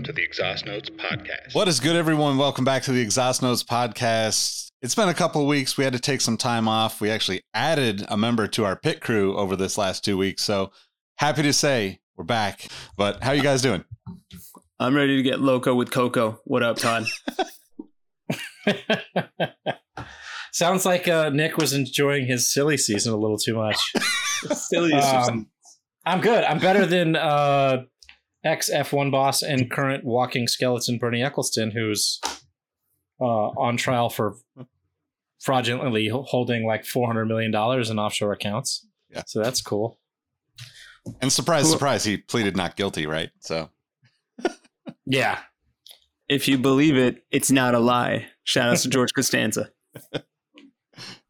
welcome to the Exhaust Notes podcast. What is good, everyone? Welcome back to the Exhaust Notes podcast. It's been a couple of weeks. We had to take some time off. We actually added a member to our pit crew over this last two weeks. So happy to say we're back. But how you guys doing? I'm ready to get loco with Coco. What up, Todd? Sounds like uh, Nick was enjoying his silly season a little too much. Silly. Um, I'm good. I'm better than uh, ex F1 boss and current walking skeleton Bernie Ecclestone, who's uh, on trial for fraudulently holding like $400 million in offshore accounts. Yeah. So that's cool. And surprise, surprise, he pleaded not guilty, right? So Yeah. if you believe it, it's not a lie. Shout out to George Costanza.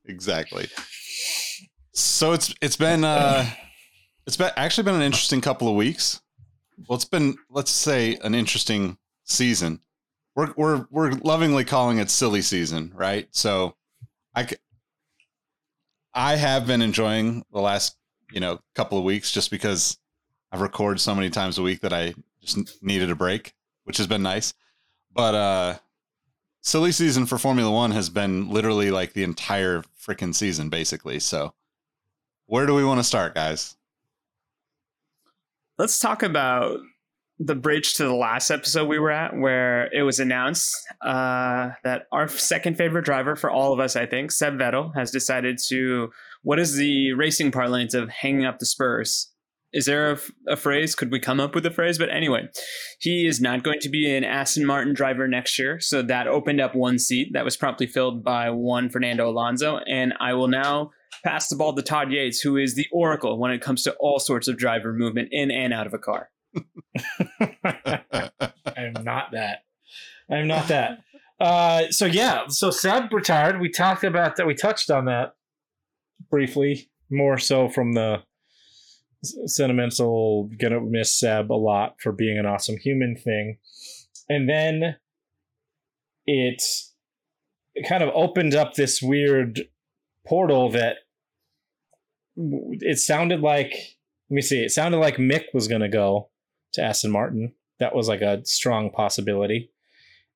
exactly. So it's it's been uh it's been actually been an interesting couple of weeks. Well, it's been let's say an interesting season. We're we're we're lovingly calling it silly season, right? So I I have been enjoying the last, you know, couple of weeks just because I record so many times a week that I just needed a break, which has been nice. But uh silly season for Formula One has been literally like the entire freaking season, basically. So, where do we want to start, guys? Let's talk about the bridge to the last episode we were at, where it was announced uh, that our second favorite driver for all of us, I think, Seb Vettel, has decided to. What is the racing parlance of hanging up the Spurs? Is there a phrase? Could we come up with a phrase? But anyway, he is not going to be an Aston Martin driver next year. So that opened up one seat that was promptly filled by one Fernando Alonso. And I will now pass the ball to Todd Yates, who is the oracle when it comes to all sorts of driver movement in and out of a car. I am not that. I am not that. Uh, so yeah, so Seb retired. We talked about that. We touched on that briefly, more so from the sentimental. Gonna miss Seb a lot for being an awesome human thing, and then it, it kind of opened up this weird portal that it sounded like. Let me see. It sounded like Mick was gonna go to Aston Martin. That was like a strong possibility.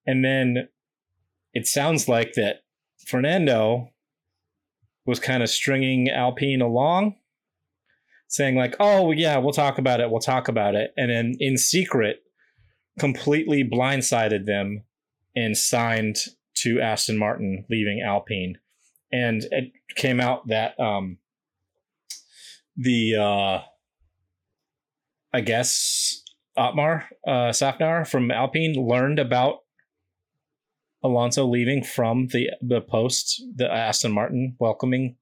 And then it sounds like that Fernando was kind of stringing Alpine along, saying, like, oh, yeah, we'll talk about it, we'll talk about it. And then in secret, completely blindsided them and signed to Aston Martin, leaving Alpine. And it came out that um, the, uh, I guess, Otmar uh, Szafnauer from Alpine learned about Alonso leaving from the the post, the Aston Martin welcoming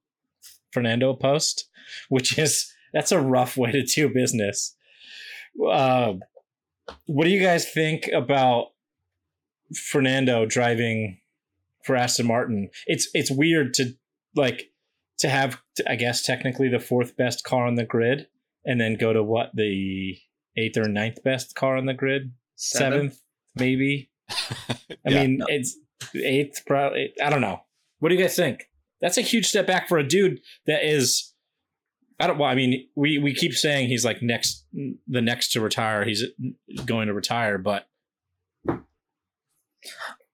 Fernando post, which is that's a rough way to do business. Uh, what do you guys think about Fernando driving for Aston Martin? It's it's weird to like to have I guess technically the fourth best car on the grid and then go to what the eighth or ninth best car on the grid, seventh, maybe. I Yeah. mean, it's eighth, probably. I don't know. What do you guys think? That's a huge step back for a dude that is. I don't. Well, I mean, we we keep saying he's like next, the next to retire. He's uh, going to retire, but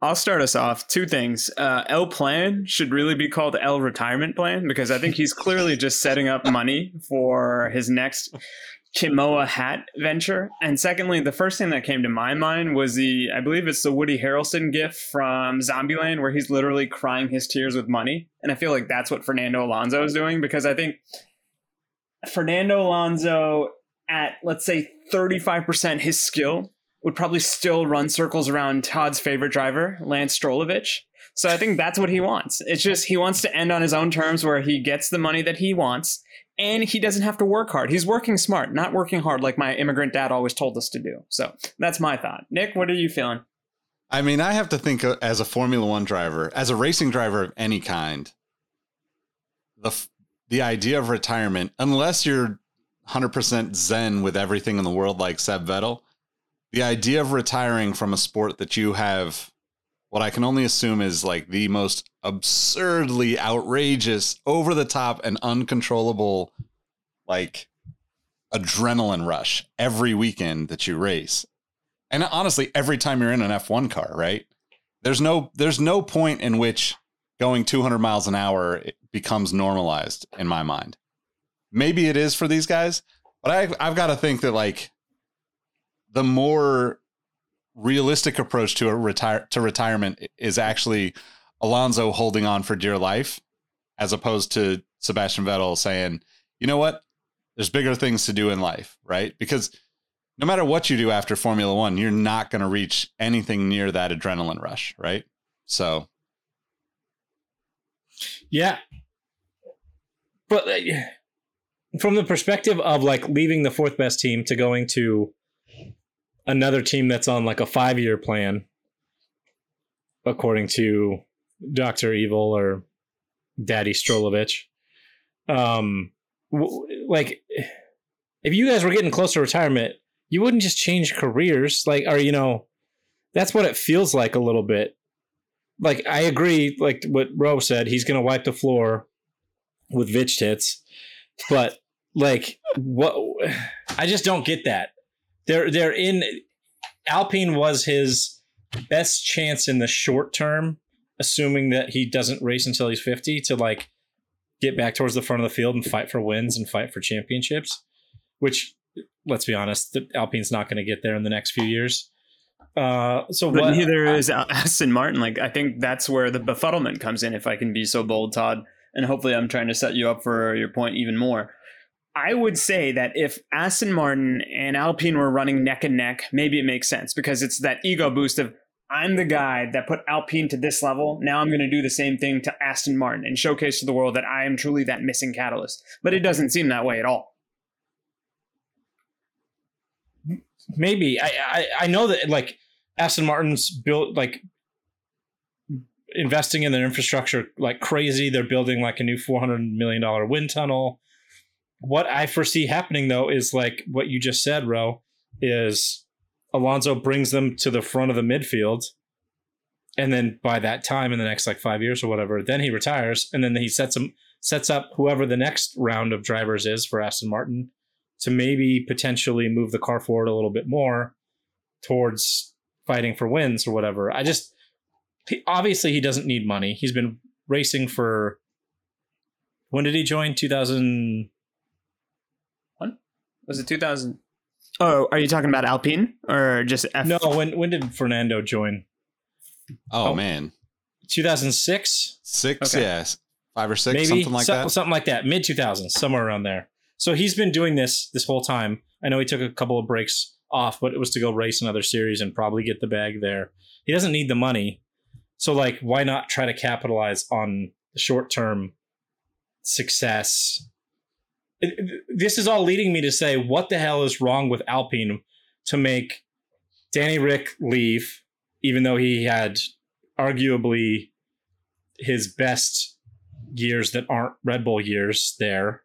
I'll start us off. Two things. Uh, L Plan should really be called L Retirement Plan because I think he's clearly just setting up money for his next Kimoa hat venture. And secondly, the first thing that came to my mind was the, I believe it's the Woody Harrelson gif from Zombieland where he's literally crying his tears with money. And I feel like that's what Fernando Alonso is doing because I think Fernando Alonso at, let's say, 35% his skill would probably still run circles around Todd's favorite driver, Lance Strolovich. So I think that's what he wants. It's just he wants to end on his own terms where he gets the money that he wants and he doesn't have to work hard. He's working smart, not working hard like my immigrant dad always told us to do. So that's my thought. Nick, what are you feeling? I mean, I have to think as a Formula One driver, as a racing driver of any kind, the the idea of retirement, unless you're 100% zen with everything in the world like Seb Vettel, the idea of retiring from a sport that you have what I can only assume is like the most absurdly outrageous, over the top, and uncontrollable, like adrenaline rush every weekend that you race. And honestly, every time you're in an F1 car, right? There's no there's no point in which going 200 miles an hour becomes normalized in my mind. Maybe it is for these guys, but I I've got to think that like the more realistic approach to a retire to retirement is actually Alonso holding on for dear life as opposed to Sebastian Vettel saying, "You know what? There's bigger things to do in life, right?" Because no matter what you do after Formula 1, you're not going to reach anything near that adrenaline rush, right? So yeah. But uh, from the perspective of like leaving the fourth best team to going to another team that's on like a five year plan, according to Doctor Evil or Daddy Strolovich. Um, w- like if you guys were getting close to retirement, you wouldn't just change careers, like, or you know, that's what it feels like a little bit. Like I agree, like what Roe said, he's gonna wipe the floor with Vitch tits, but like what? I just don't get that. They're they're in. Alpine was his best chance in the short term, assuming that he doesn't race until he's fifty to like get back towards the front of the field and fight for wins and fight for championships. Which, let's be honest, the Alpine's not going to get there in the next few years. Uh, so But what? neither is Aston Martin. Like I think that's where the befuddlement comes in. If I can be so bold, Todd, and hopefully I'm trying to set you up for your point even more. I would say that if Aston Martin and Alpine were running neck and neck, maybe it makes sense because it's that ego boost of I'm the guy that put Alpine to this level. Now I'm going to do the same thing to Aston Martin and showcase to the world that I am truly that missing catalyst. But it doesn't seem that way at all. maybe I, I I know that like Aston Martin's built like investing in their infrastructure like crazy. They're building like a new four hundred million dollar wind tunnel. What I foresee happening though is like what you just said, Ro, is Alonso brings them to the front of the midfield. And then by that time in the next like five years or whatever, then he retires and then he sets him sets up whoever the next round of drivers is for Aston Martin to maybe potentially move the car forward a little bit more towards fighting for wins or whatever. I just he, obviously he doesn't need money. He's been racing for when did he join? 2000 Was it 2000? Oh, are you talking about Alpine or just F? No, when when did Fernando join? Oh, Oh. man. 2006? Six, Okay. yes. Five or six, maybe something like So- that. something like that mid 2000s somewhere around there so he's been doing this this whole time i know he took a couple of breaks off but it was to go race another series and probably get the bag there he doesn't need the money so like why not try to capitalize on the short term success It- it- this is all leading me to say what the hell is wrong with alpine to make danny rick leave even though he had arguably his best years that aren't Red Bull years there.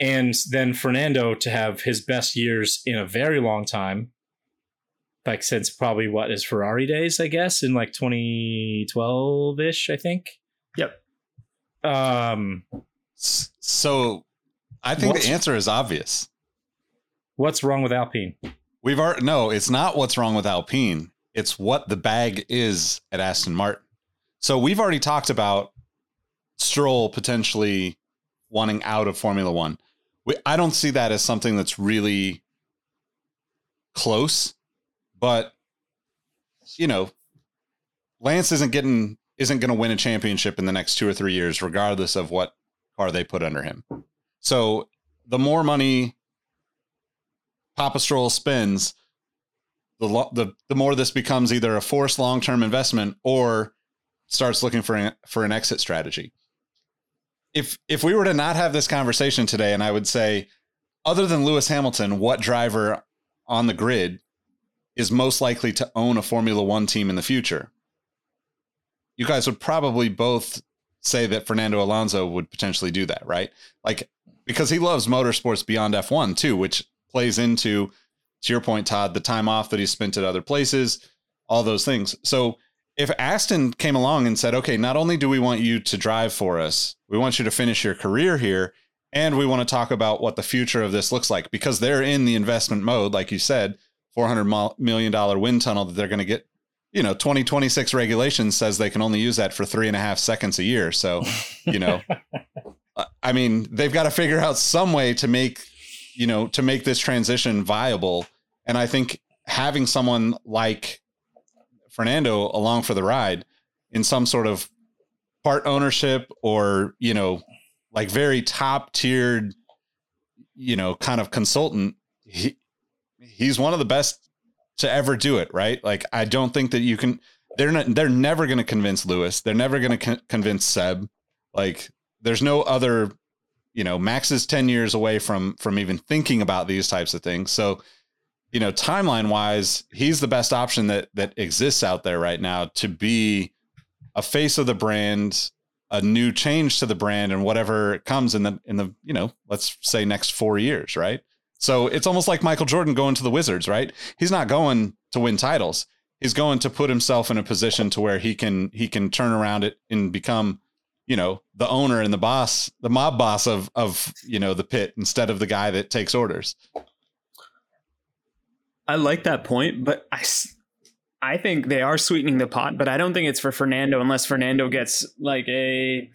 And then Fernando to have his best years in a very long time. Like since probably what his Ferrari days, I guess, in like 2012 ish, I think. Yep. Um, So I think What's- the answer is obvious. what's wrong with Alpine? We've already, no, it's not what's wrong with Alpine. It's what the bag is at Aston Martin. So we've already talked about Stroll potentially wanting out of Formula One. We, I don't see that as something that's really close, but you know, Lance isn't getting isn't going to win a championship in the next two or three years, regardless of what car they put under him. So the more money Papa Stroll spends, the lo- the the more this becomes either a forced long term investment or starts looking for an, for an exit strategy. If if we were to not have this conversation today, and I would say, other than Lewis Hamilton, what driver on the grid is most likely to own a Formula One team in the future? You guys would probably both say that Fernando Alonso would potentially do that, right? Like because he loves motorsports beyond F1 too, which plays into to your point, Todd, the time off that he spent at other places, all those things. So if Aston came along and said, okay, not only do we want you to drive for us, we want you to finish your career here, and we want to talk about what the future of this looks like because they're in the investment mode, like you said, $400 million wind tunnel that they're going to get. You know, 2026 regulation says they can only use that for three and a half seconds a year. So, you know, I mean, they've got to figure out some way to make, you know, to make this transition viable. And I think having someone like Fernando along for the ride in some sort of part ownership or, you know, like very top tiered, you know, kind of consultant, he, he's one of the best to ever do it, right? Like I don't think that you can they're not they're never going to convince Lewis. They're never going to con- convince Seb. Like there's no other you know, Max is 10 years away from from even thinking about these types of things. So, you know, timeline wise, he's the best option that that exists out there right now to be a face of the brand, a new change to the brand and whatever comes in the in the, you know, let's say next 4 years, right? So it's almost like Michael Jordan going to the Wizards, right? He's not going to win titles. He's going to put himself in a position to where he can he can turn around it and become, you know, the owner and the boss, the mob boss of of, you know, the pit instead of the guy that takes orders. I like that point, but I I think they are sweetening the pot, but I don't think it's for Fernando unless Fernando gets like a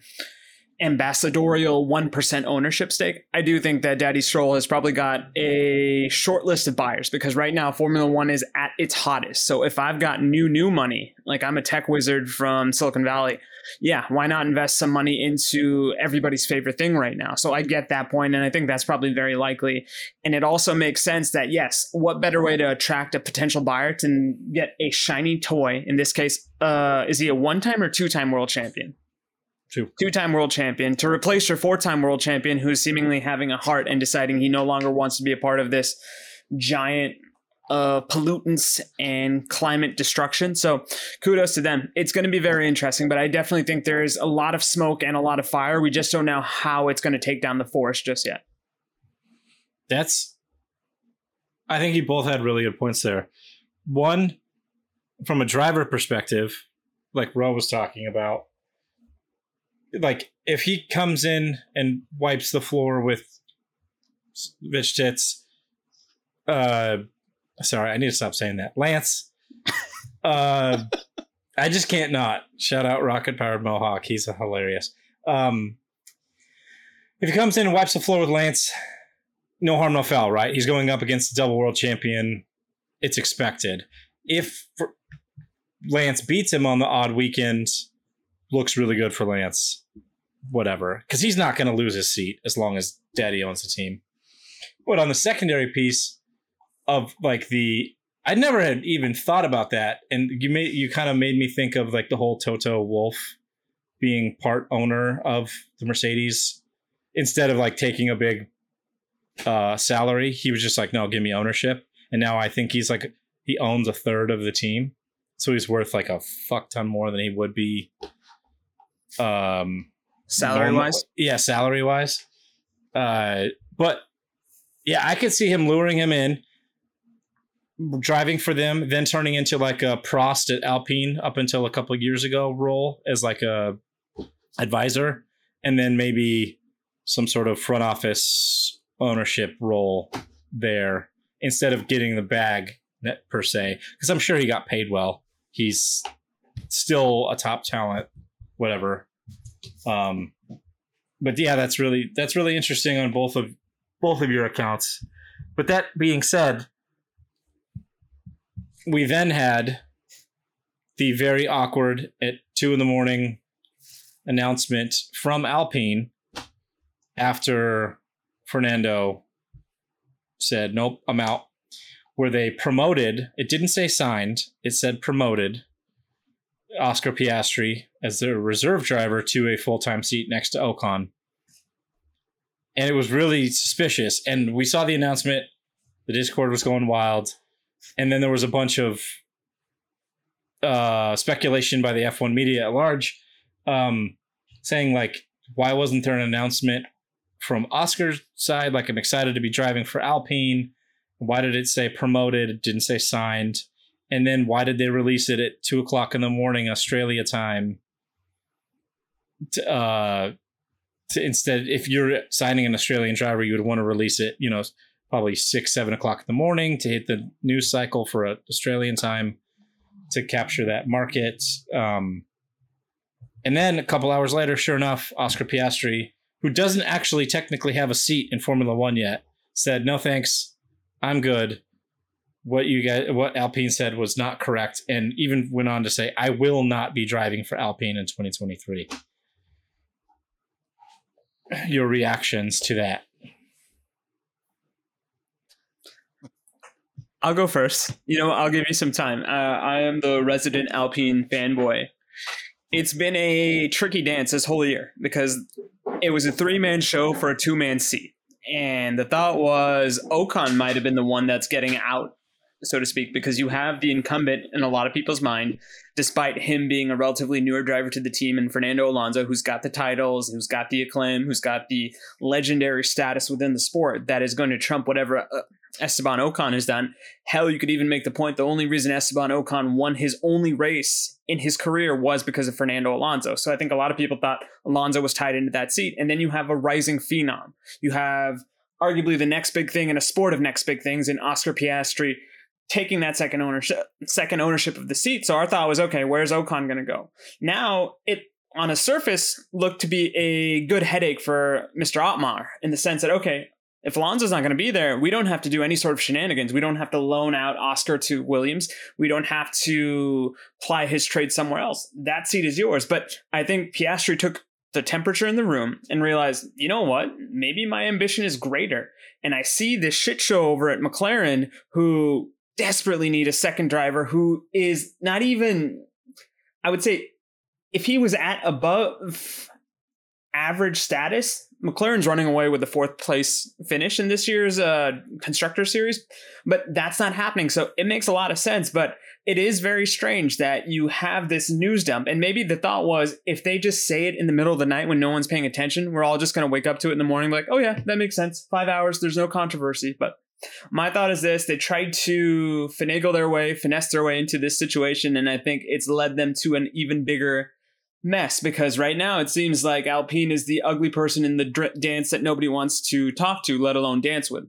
ambassadorial 1% ownership stake. I do think that Daddy Stroll has probably got a short list of buyers because right now Formula One is at its hottest. So if I've got new, new money, like I'm a tech wizard from Silicon Valley, yeah, why not invest some money into everybody's favorite thing right now? So I get that point, and I think that's probably very likely. And it also makes sense that, yes, what better way to attract a potential buyer to get a shiny toy? In this case, uh, is he a one time or two time world champion? Two. Two-time world champion to replace your four-time world champion who's seemingly having a heart and deciding he no longer wants to be a part of this giant uh, pollutants and climate destruction. So kudos to them. It's going to be very interesting, but I definitely think there's a lot of smoke and a lot of fire. We just don't know how it's going to take down the forest just yet. That's, I think you both had really good points there. One, from a driver perspective, like Ro was talking about, like if he comes in and wipes the floor with Vich tits, uh, sorry, I need to stop saying that. Lance, uh, I just can't not shout out Rocket Powered Mohawk. He's hilarious. Um, if he comes in and wipes the floor with Lance, no harm, no foul, right? He's going up against the double world champion. It's expected. If Lance beats him on the odd weekend, looks really good for Lance. Whatever, because he's not going to lose his seat as long as Daddy owns the team. But on the secondary piece of like the, I never had even thought about that, and you made you kind of made me think of like the whole Toto Wolff being part owner of the Mercedes instead of like taking a big uh, salary. He was just like, no, give me ownership, and now I think he's like he owns a third of the team, so he's worth like a fuck ton more than he would be um salary wise yeah salary wise uh but yeah i could see him luring him in driving for them then turning into like a prost at alpine up until a couple years ago role as like a advisor and then maybe some sort of front office ownership role there instead of getting the bag per se because i'm sure he got paid well. He's still a top talent whatever. Um, but yeah, that's really that's really interesting on both of both of your accounts. But that being said, we then had the very awkward at two in the morning announcement from Alpine after Fernando said, Nope, I'm out. Where they promoted, it didn't say signed, it said promoted Oscar Piastri as their reserve driver to a full time seat next to Ocon. And it was really suspicious. And we saw the announcement, the Discord was going wild. And then there was a bunch of uh, speculation by the F1 media at large um, saying, like, why wasn't there an announcement from Oscar's side? Like, I'm excited to be driving for Alpine. Why did it say promoted? It didn't say signed. And then why did they release it at two o'clock in the morning Australia time? To, uh, to instead, if you're signing an Australian driver, you would want to release it, you know, probably six, seven o'clock in the morning to hit the news cycle for Australian time to capture that market. Um, and then a couple hours later, sure enough, Oscar Piastri, who doesn't actually technically have a seat in Formula One yet, said, "No thanks, I'm good." What you guys, what Alpine said was not correct, and even went on to say, "I will not be driving for Alpine in 2023." Your reactions to that? I'll go first. You know, I'll give you some time. Uh, I am the resident Alpine fanboy. It's been a tricky dance this whole year because it was a three man show for a two man seat. And the thought was Ocon might have been the one that's getting out, so to speak, because you have the incumbent in a lot of people's mind, despite him being a relatively newer driver to the team, and Fernando Alonso, who's got the titles, who's got the acclaim, who's got the legendary status within the sport that is going to trump whatever uh, Esteban Ocon has done. Hell, you could even make the point the only reason Esteban Ocon won his only race in his career was because of Fernando Alonso. So I think a lot of people thought Alonso was tied into that seat. And then you have a rising phenom. You have arguably the next big thing in a sport of next big things in Oscar Piastri taking that second ownership second ownership of the seat. So our thought was, okay, where's Ocon going to go? Now it on a surface looked to be a good headache for Mr. Otmar in the sense that okay, if Alonso's not going to be there, we don't have to do any sort of shenanigans. We don't have to loan out Oscar to Williams. We don't have to ply his trade somewhere else. That seat is yours. But I think Piastri took the temperature in the room and realized, you know what? Maybe my ambition is greater. And I see this shit show over at McLaren who desperately need a second driver who is not even, I would say, if he was at above average status, McLaren's running away with the fourth place finish in this year's uh, constructor series, but that's not happening. So it makes a lot of sense. But it is very strange that you have this news dump. And maybe the thought was if they just say it in the middle of the night when no one's paying attention, we're all just going to wake up to it in the morning, like, oh, yeah, that makes sense. Five hours, there's no controversy. But my thought is this they tried to finagle their way, finesse their way into this situation. And I think it's led them to an even bigger mess because right now it seems like Alpine is the ugly person in the dr- dance that nobody wants to talk to, let alone dance with.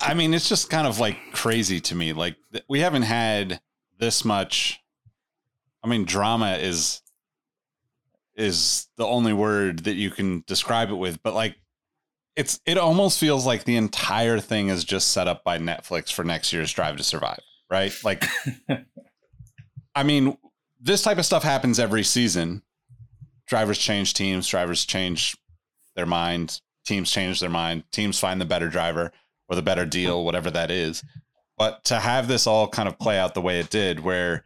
I mean, it's just kind of like crazy to me. Like we haven't had this much. I mean, drama is is the only word that you can describe it with, but like it's it almost feels like the entire thing is just set up by Netflix for next year's Drive to Survive right? Like, I mean, this type of stuff happens every season. Drivers change teams, drivers change their mind, teams change their mind, teams find the better driver or the better deal, whatever that is. But to have this all kind of play out the way it did, where,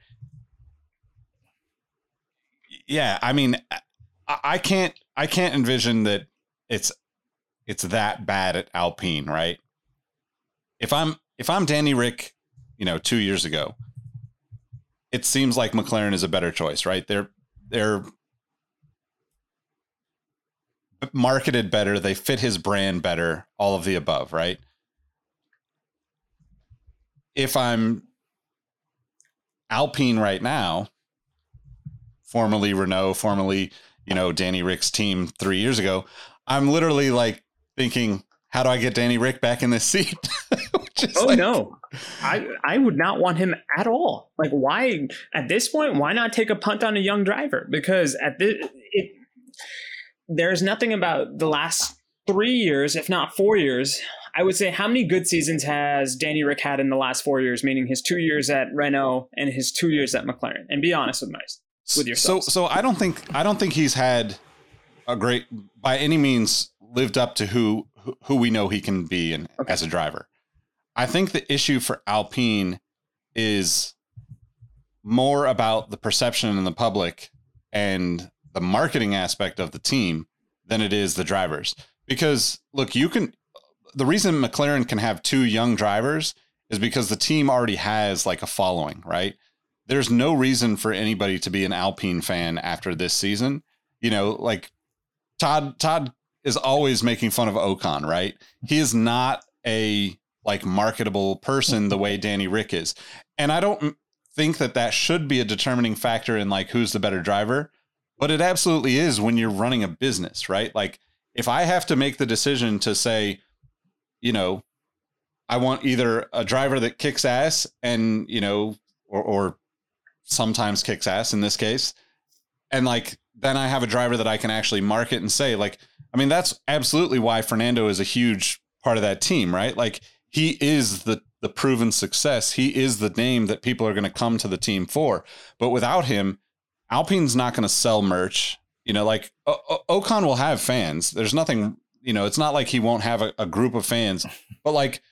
yeah, I mean, I can't, I can't envision that it's, it's that bad at Alpine, right? If I'm, if I'm Danny Rick you know, two years ago, it seems like McLaren is a better choice, right? They're they're marketed better, they fit his brand better, all of the above, right? If I'm Alpine right now, formerly Renault, formerly, you know, Danny Rick's team 3 years ago, I'm literally like thinking how do I get Danny Rick back in this seat? oh like, no, I I would not want him at all. Like why at this point? Why not take a punt on a young driver? Because at this it there's nothing about the last three years, if not four years. I would say how many good seasons has Danny Rick had in the last four years? Meaning his two years at Renault and his two years at McLaren. And be honest with my with yourself. So so I don't think I don't think he's had a great by any means lived up to who who we know he can be and okay. as a driver. I think the issue for Alpine is more about the perception in the public and the marketing aspect of the team than it is the drivers. Because look, you can the reason McLaren can have two young drivers is because the team already has like a following, right? There's no reason for anybody to be an Alpine fan after this season. You know, like Todd Todd is always making fun of Ocon, right? He is not a like marketable person the way Danny Rick is. And I don't think that that should be a determining factor in like who's the better driver, but it absolutely is when you're running a business, right? Like if I have to make the decision to say, you know, I want either a driver that kicks ass and, you know, or, or sometimes kicks ass in this case, and like then I have a driver that I can actually market and say, like, I mean, that's absolutely why Fernando is a huge part of that team, right? Like he is the the proven success. He is the name that people are going to come to the team for. But without him, Alpine's not going to sell merch. You know, like o- o- Ocon will have fans. There's nothing, you know, it's not like he won't have a, a group of fans. But like,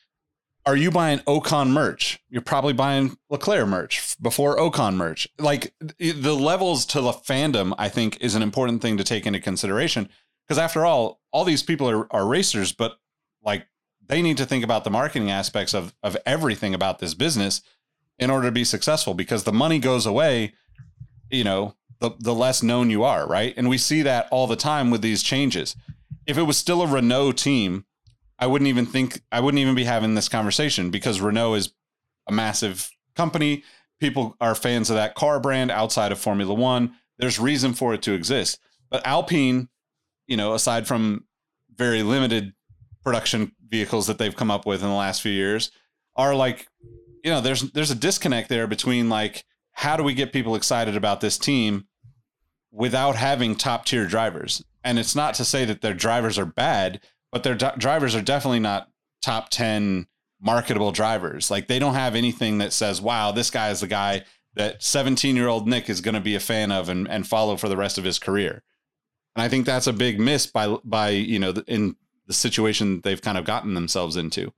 are you buying Ocon merch? You're probably buying Leclerc merch before Ocon merch. Like the levels to the fandom, I think, is an important thing to take into consideration. Because after all, all these people are, are racers, but like they need to think about the marketing aspects of of everything about this business in order to be successful because the money goes away you know the the less known you are right and we see that all the time with these changes if it was still a Renault team I wouldn't even think I wouldn't even be having this conversation because Renault is a massive company. People are fans of that car brand outside of Formula 1 there's reason for it to exist. But Alpine you know aside from very limited production vehicles that they've come up with in the last few years are like you know there's there's a disconnect there between like how do we get people excited about this team without having top tier drivers? And it's not to say that their drivers are bad but their d- drivers are definitely not top 10 marketable drivers like they don't have anything that says wow this guy is the guy that 17 year old nick is going to be a fan of and, and follow for the rest of his career and i think that's a big miss by by you know in the situation they've kind of gotten themselves into.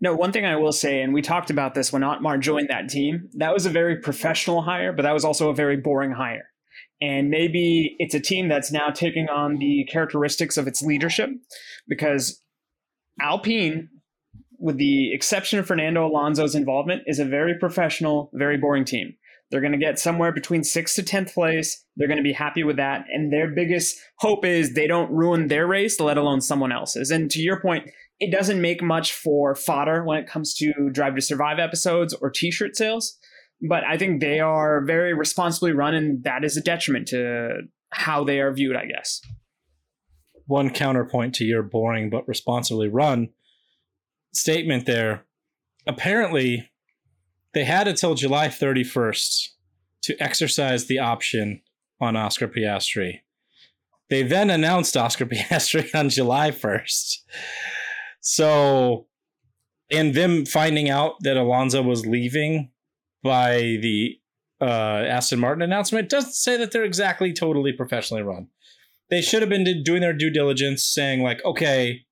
No, one thing I will say, and we talked about this when Otmar joined that team, that was a very professional hire, but that was also a very boring hire. And maybe it's a team that's now taking on the characteristics of its leadership because Alpine, with the exception of Fernando Alonso's involvement, is a very professional, very boring team. They're going to get somewhere between sixth to 10th place. They're going to be happy with that. And their biggest hope is they don't ruin their race, let alone someone else's. And to your point, it doesn't make much for fodder when it comes to Drive to Survive episodes or t shirt sales. But I think they are very responsibly run, and that is a detriment to how they are viewed, I guess. One counterpoint to your boring but responsibly run statement there. Apparently, they had until July 31st to exercise the option on Oscar Piastri. They then announced Oscar Piastri on July 1st. So, and them finding out that Alonso was leaving by the uh, Aston Martin announcement doesn't say that they're exactly totally professionally run. They should have been doing their due diligence, saying, like, okay,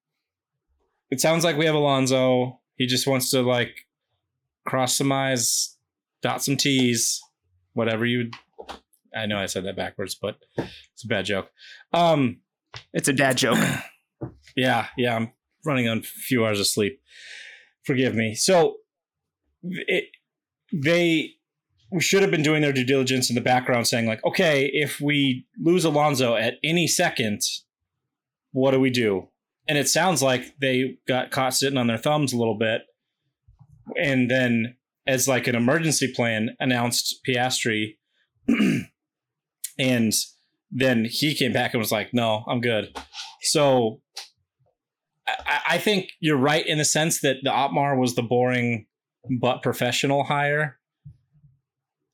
it sounds like we have Alonso. He just wants to, like, cross some I's, dot some T's, whatever you. I know I said that backwards, but it's a bad joke. Um, it's a dad joke. yeah, yeah. I'm running on a few hours of sleep. Forgive me. So, it, they should have been doing their due diligence in the background, saying like, okay, if we lose Alonso at any second, what do we do? And it sounds like they got caught sitting on their thumbs a little bit and then as like an emergency plan announced Piastri and then he came back and was like, no, I'm good. So I, I think you're right in the sense that the Otmar was the boring but professional hire.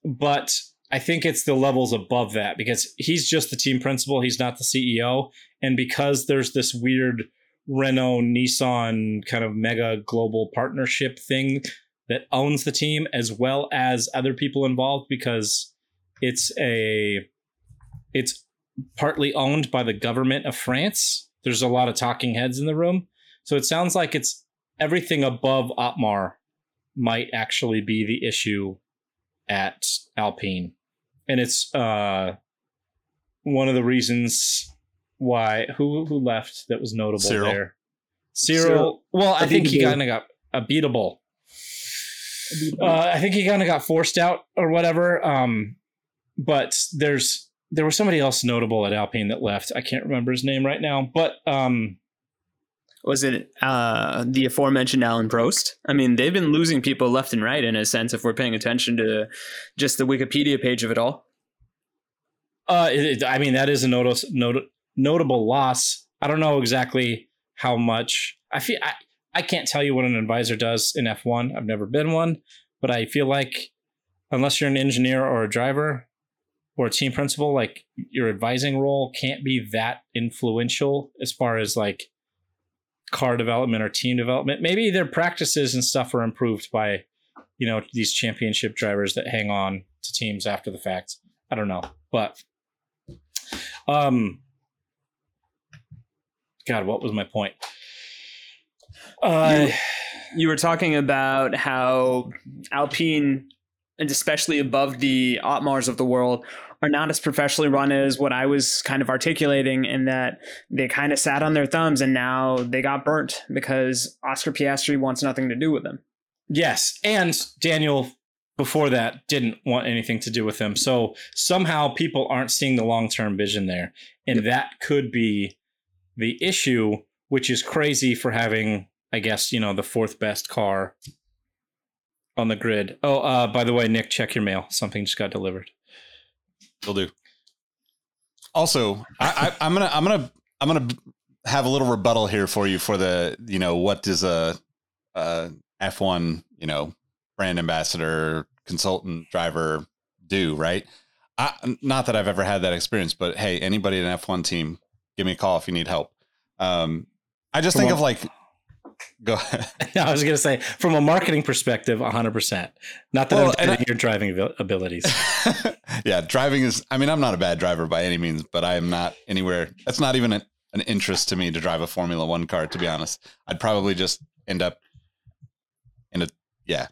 But I think it's the levels above that because he's just the team principal. He's not the CEO. And because there's this weird Renault Nissan kind of mega global partnership thing that owns the team as well as other people involved because it's a it's partly owned by the government of France. There's a lot of talking heads in the room. So it sounds like it's everything above Otmar might actually be the issue at Alpine. And it's uh one of the reasons why who who left that was notable Cyril. there. Cyril. Well, I think he kind of got a beatable. Uh, I think he kind of got forced out or whatever. Um, but there's there was somebody else notable at Alpine that left. I can't remember his name right now, but um, Was it uh, the aforementioned Alain Prost? I mean, they've been losing people left and right in a sense if we're paying attention to just the Wikipedia page of it all. uh, it, I mean that is a notice, not, notable loss. I don't know exactly how much. I feel I, I can't tell you what an advisor does in F1. I've never been one, but I feel like unless you're an engineer or a driver or a team principal, like your advising role can't be that influential as far as like car development or team development. Maybe their practices and stuff are improved by, you know, these championship drivers that hang on to teams after the fact. I don't know, but um, God, what was my point? Uh, you, you were talking about how Alpine, and especially above the Otmars of the world, are not as professionally run as what I was kind of articulating, in that they kind of sat on their thumbs and now they got burnt because Oscar Piastri wants nothing to do with them. Yes, and Daniel before that didn't want anything to do with them. So somehow people aren't seeing the long term vision there, and that could be the issue, which is crazy for having, I guess, you know, the fourth best car on the grid. Oh, uh, by the way, Nick, check your mail. Something just got delivered. Will do. Also, I, I, I'm gonna I'm gonna I'm gonna have a little rebuttal here for you for the you know what does a, a F1 you know brand ambassador consultant driver do right? I, not that I've ever had that experience, but hey, anybody in an F1 team, give me a call if you need help. Um, I just Come think on. of like, go ahead. I was going to say, from a marketing perspective, 100%. Not that Well, I'm doubting your driving abilities. yeah, driving is. I mean, I'm not a bad driver by any means, but I am not anywhere. That's not even an, an interest to me to drive a Formula One car. To be honest, I'd probably just end up in a yeah,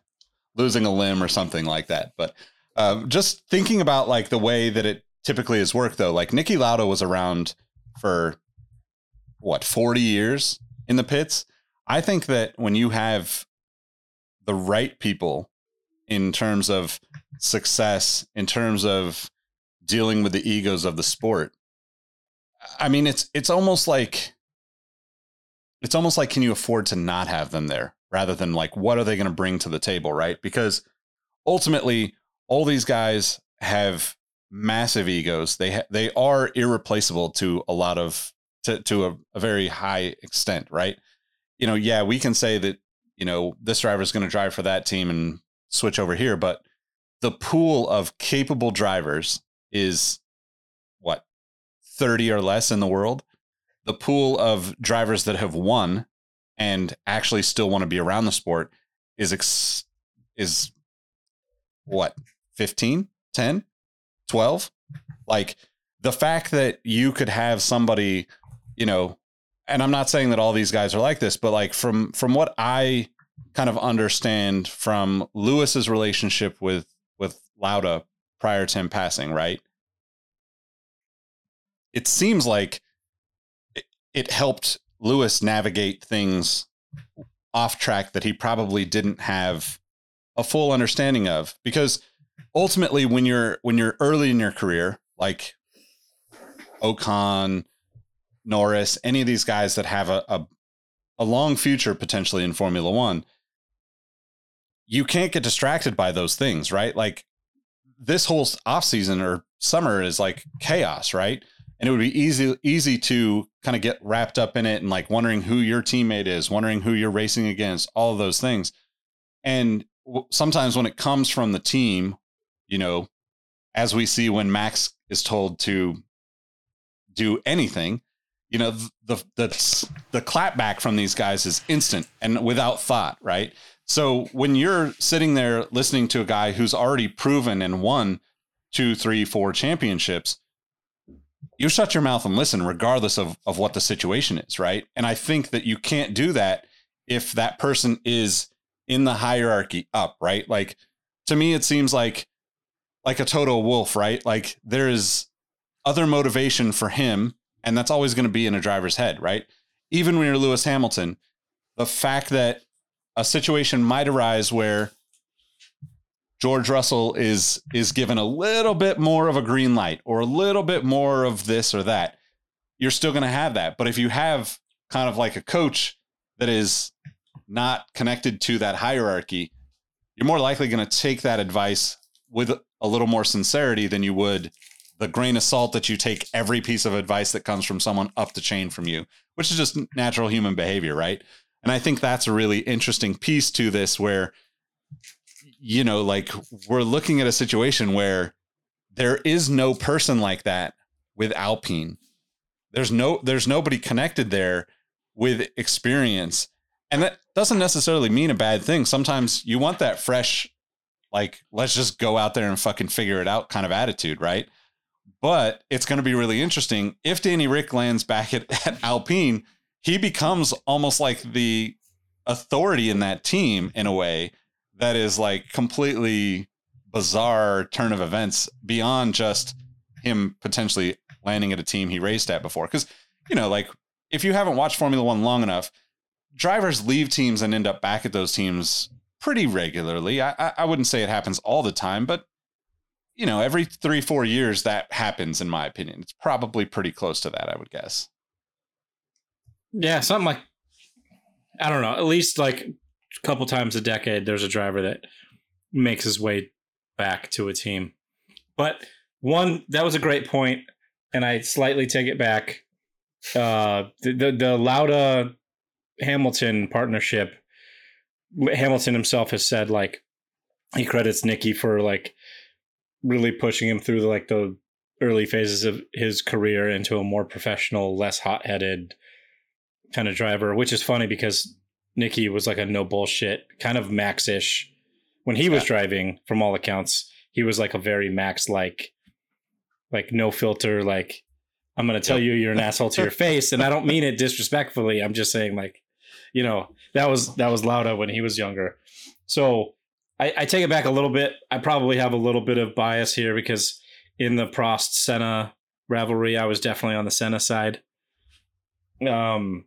losing a limb or something like that. But um, just thinking about like the way that it typically is worked, though, like Niki Lauda was around for what 40 years in the pits. I think that when you have the right people in terms of success in terms of dealing with the egos of the sport i mean it's it's almost like it's almost like can you afford to not have them there rather than like what are they going to bring to the table right? Because ultimately all these guys have massive egos. They ha- they are irreplaceable to a lot of to to a, a very high extent right you know yeah we can say that you know this driver is going to drive for that team and switch over here but the pool of capable drivers is what 30 or less in the world? The pool of drivers that have won and actually still want to be around the sport is ex- is what 15 10 12 like the fact that you could have somebody you know and i'm not saying that all these guys are like this but like from from what i kind of understand from lewis's relationship with with lauda prior to him passing right? It seems like it, it helped lewis navigate things off track that he probably didn't have a full understanding of. Because ultimately when you're when you're early in your career like Ocon, Norris, any of these guys that have a, a a long future potentially in Formula 1 you can't get distracted by those things right? Like this whole off season or summer is like chaos right? And it would be easy easy to kind of get wrapped up in it and like wondering who your teammate is wondering who you're racing against all of those things. And w- sometimes when it comes from the team you know as we see when max is told to do anything you know the the the clapback from these guys is instant and without thought right? So when you're sitting there listening to a guy who's already proven and won two three four championships you shut your mouth and listen regardless of of what the situation is right? And i think that you can't do that if that person is in the hierarchy up right? Like to me it seems like like a Toto Wolff right? Like there is other motivation for him and that's always going to be in a driver's head right even when you're lewis hamilton the fact that a situation might arise where George Russell is is given a little bit more of a green light or a little bit more of this or that, you're still going to have that. But if you have kind of like a coach that is not connected to that hierarchy, you're more likely going to take that advice with a little more sincerity than you would the grain of salt that you take every piece of advice that comes from someone up the chain from you, which is just natural human behavior, right? And I think that's a really interesting piece to this where you know, like we're looking at a situation where there is no person like that with Alpine. There's no there's nobody connected there with experience. And that doesn't necessarily mean a bad thing. Sometimes you want that fresh like let's just go out there and fucking figure it out kind of attitude, right? But it's going to be really interesting if Danny Ric lands back at, at Alpine, he becomes almost like the authority in that team in a way that is like completely bizarre turn of events beyond just him potentially landing at a team he raced at before. Because, you know, like if you haven't watched Formula One long enough, drivers leave teams and end up back at those teams pretty regularly. I, I wouldn't say it happens all the time, but you know, every three, four years that happens, in my opinion. It's probably pretty close to that, I would guess. Yeah, something like I don't know, at least like a couple times a decade, there's a driver that makes his way back to a team. But one, that was a great point, and I slightly take it back. Uh, the the, the Lauda Hamilton partnership, Hamilton himself has said like he credits Niki for like really pushing him through the, like the early phases of his career into a more professional, less hot headed kind of driver, which is funny because Niki was like a no bullshit kind of max ish when he was yeah. driving. From all accounts, he was like a very max like, like no filter. Like I'm gonna tell yep. you you're an asshole to your face, and I don't mean it disrespectfully. I'm just saying like, you know, that was that was Lauda when he was younger. So I, I take it back a little bit. I probably have a little bit of bias here because in the Prost Senna rivalry, I was definitely on the Senna side. Um,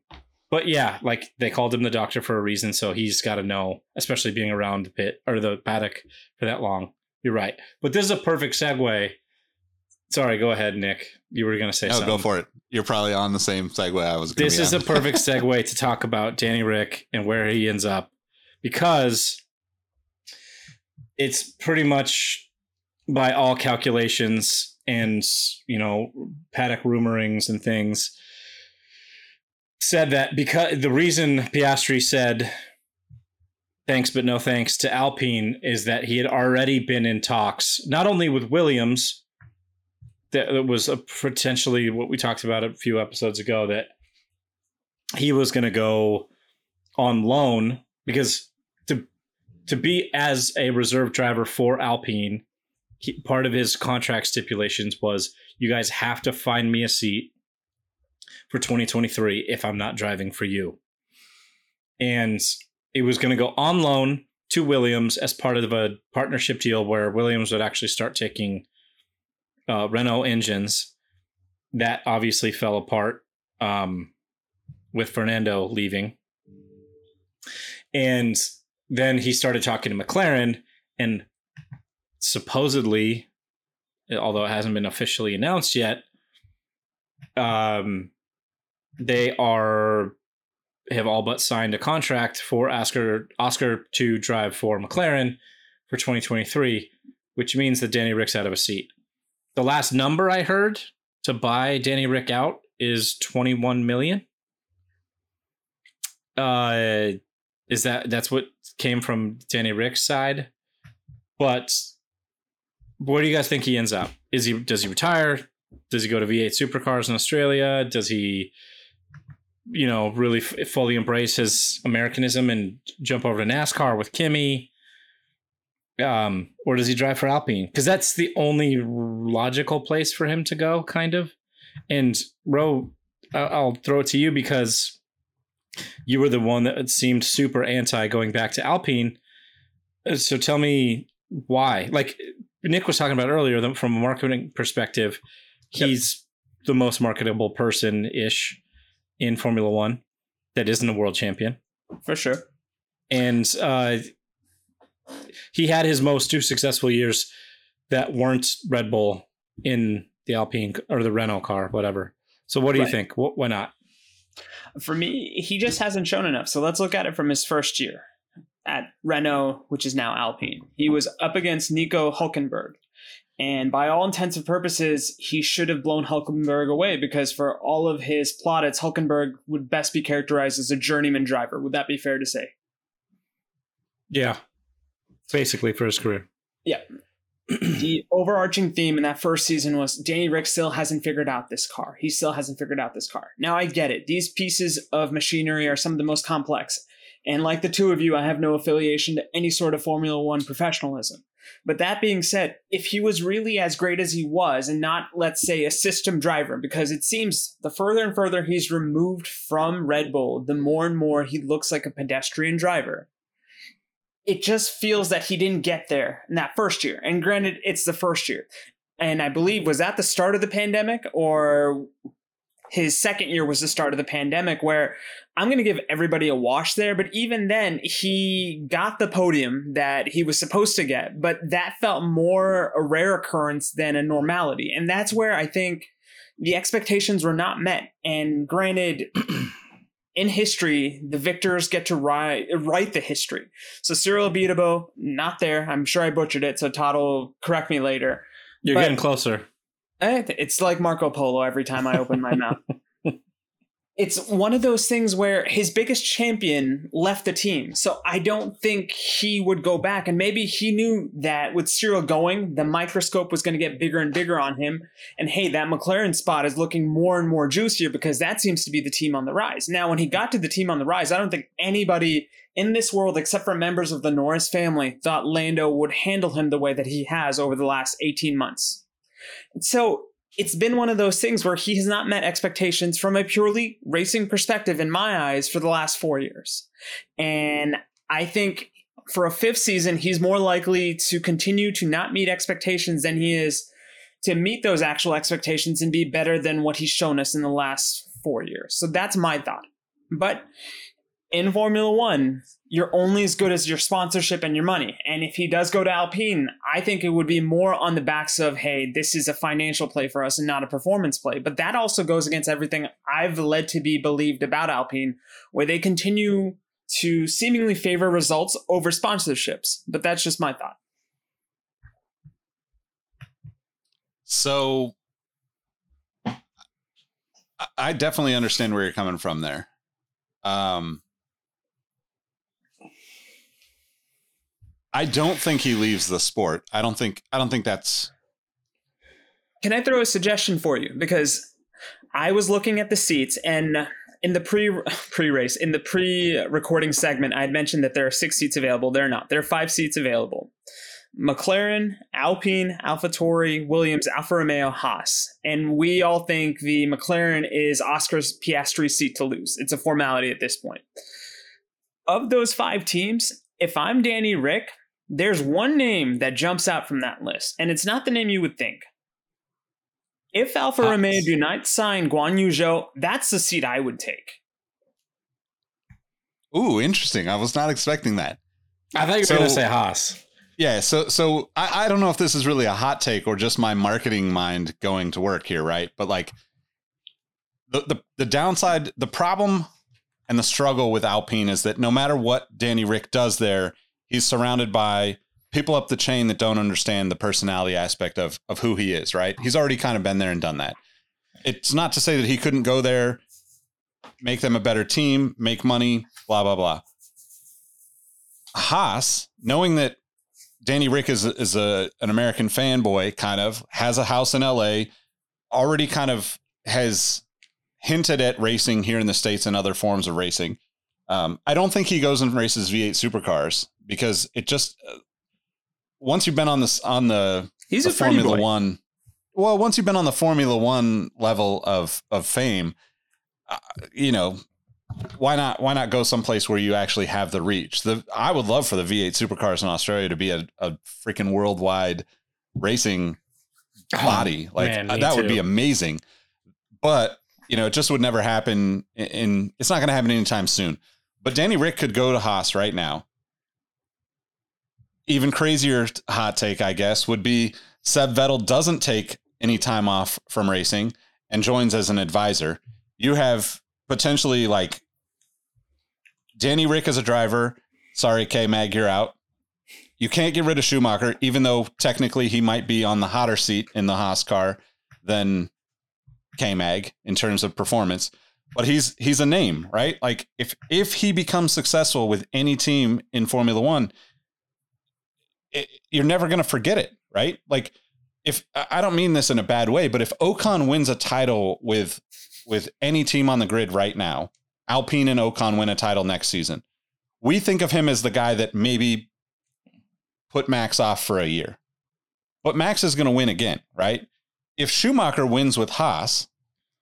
but yeah, like they called him the doctor for a reason, so he's got to know, especially being around the pit or the paddock for that long. You're right, but this is a perfect segue. Sorry, go ahead, Nick. You were going to say no, something. go for it. You're probably on the same segue I was. This is on. a perfect segue to talk about Danny Ric and where he ends up, because it's pretty much by all calculations and you know paddock rumorings and things said that because the reason Piastri said thanks but no thanks to Alpine is that he had already been in talks not only with Williams that was potentially what we talked about a few episodes ago that he was going to go on loan because to be as a reserve driver for Alpine he, part of his contract stipulations was you guys have to find me a seat for 2023 if I'm not driving for you. And it was going to go on loan to Williams as part of a partnership deal where Williams would actually start taking uh, Renault engines. That obviously fell apart um, with Fernando leaving. And then he started talking to McLaren, and supposedly, although it hasn't been officially announced yet, um, they are have all but signed a contract for Oscar Oscar to drive for McLaren for 2023, which means that Danny Ric's out of a seat. The last number I heard to buy Danny Ric out is 21 million. Uh is that that's what came from Danny Ric's side? But where do you guys think he ends up? Is he does he retire? Does he go to V8 supercars in Australia? Does he you know, really f- fully embrace his Americanism and jump over to NASCAR with Kimi? Um, or does he drive for Alpine? Because that's the only logical place for him to go, kind of. And Ro, I'll throw it to you because you were the one that seemed super anti going back to Alpine. Uh, so tell me why. Like Nick was talking about earlier, from a marketing perspective, he's yep. the most marketable person ish in Formula One that isn't a world champion. For sure. And uh, he had his most two successful years that weren't Red Bull in the Alpine or the Renault car, whatever. So what do you right. think? Why not? For me, he just hasn't shown enough. So let's look at it from his first year at Renault, which is now Alpine. He was up against Nico Hulkenberg And by all intents and purposes, he should have blown Hulkenberg away because for all of his plaudits, Hulkenberg would best be characterized as a journeyman driver. Would that be fair to say? Yeah. Basically for his career. Yeah. The overarching theme in that first season was Danny Rick still hasn't figured out this car. He still hasn't figured out this car. Now I get it. These pieces of machinery are some of the most complex. And like the two of you, I have no affiliation to any sort of Formula One professionalism. But that being said, if he was really as great as he was and not, let's say, a system driver, because it seems the further and further he's removed from Red Bull, the more and more he looks like a pedestrian driver. It just feels that he didn't get there in that first year. And granted, it's the first year. And I believe, was that the start of the pandemic or his second year was the start of the pandemic where I'm going to give everybody a wash there, but even then, he got the podium that he was supposed to get, but that felt more a rare occurrence than a normality. And that's where I think the expectations were not met. And granted, in history, the victors get to write, write the history. So Cyril Abiteboul, not there. I'm sure I butchered it, so Todd will correct me later. You're But- getting closer. It's like Marco Polo every time I open my mouth. It's one of those things where his biggest champion left the team. So I don't think he would go back. And maybe he knew that with Cyril going, the microscope was going to get bigger and bigger on him. And hey, that McLaren spot is looking more and more juicier because that seems to be the team on the rise. Now, when he got to the team on the rise, I don't think anybody in this world, except for members of the Norris family, thought Lando would handle him the way that he has over the last 18 months. So it's been one of those things where he has not met expectations from a purely racing perspective in my eyes for the last four years. And I think for a fifth season, he's more likely to continue to not meet expectations than he is to meet those actual expectations and be better than what he's shown us in the last four years. So that's my thought. But in Formula One, you're only as good as your sponsorship and your money. And if he does go to Alpine, I think it would be more on the backs of, hey, this is a financial play for us and not a performance play. But that also goes against everything I've led to be believed about Alpine, where they continue to seemingly favor results over sponsorships. But that's just my thought. So I- definitely understand where you're coming from there. Um I don't think he leaves the sport. I don't think I don't think that's Can I throw a suggestion for you? Because I was looking at the seats and in the pre pre race, in the pre recording segment, I had mentioned that there are six seats available. There are not. There are five seats available. McLaren, Alpine, AlphaTauri, Williams, Alfa Romeo, Haas. And we all think the McLaren is Oscar's Piastri's seat to lose. It's a formality at this point. Of those five teams, if I'm Danny Ric, there's one name that jumps out from that list, and it's not the name you would think. If Alfa Haas. Romeo do not sign Guan Yu Zhou, that's the seat I would take. Ooh, interesting. I was not expecting that. I thought you were So- going to say Haas. Yeah, so so I, I don't know if this is really a hot take or just my marketing mind going to work here, right? But like the the, the downside, the problem and the struggle with Alpine is that no matter what Danny Ric does there, he's surrounded by people up the chain that don't understand the personality aspect of of who he is, right? He's already kind of been there and done that. It's not to say that he couldn't go there, make them a better team, make money, blah blah blah. Haas, knowing that Danny Ric is is a an American fanboy, kind of has a house in L.A. Already kind of has hinted at racing here in the states and other forms of racing. Um, I don't think he goes and races V8 supercars because it just uh, once you've been on this on the, He's the a Formula boy. One. Well, once you've been on the Formula One level of of fame, uh, you know why not why not go someplace where you actually have the reach the i would love for the v8 supercars in australia to be a, a freaking worldwide racing body like Oh, man, uh, that would be amazing but you know it just would never happen in, in it's not going to happen anytime soon but danny ric could go to haas right now even crazier hot take i guess would be seb vettel doesn't take any time off from racing and joins as an advisor you have potentially like Danny Ric as a driver. Sorry, K Mag, you're out. you can't get rid of Schumacher, even though technically he might be on the hotter seat in the Haas car than K Mag in terms of performance. But he's he's a name, right? Like if if he becomes successful with any team in Formula One, it, you're never going to forget it, right? Like if I don't mean this in a bad way, but if Ocon wins a title with with any team on the grid right now, Alpine and Ocon win a title next season, we think of him as the guy that maybe put Max off for a year. But Max is going to win again, right? If Schumacher wins with Haas,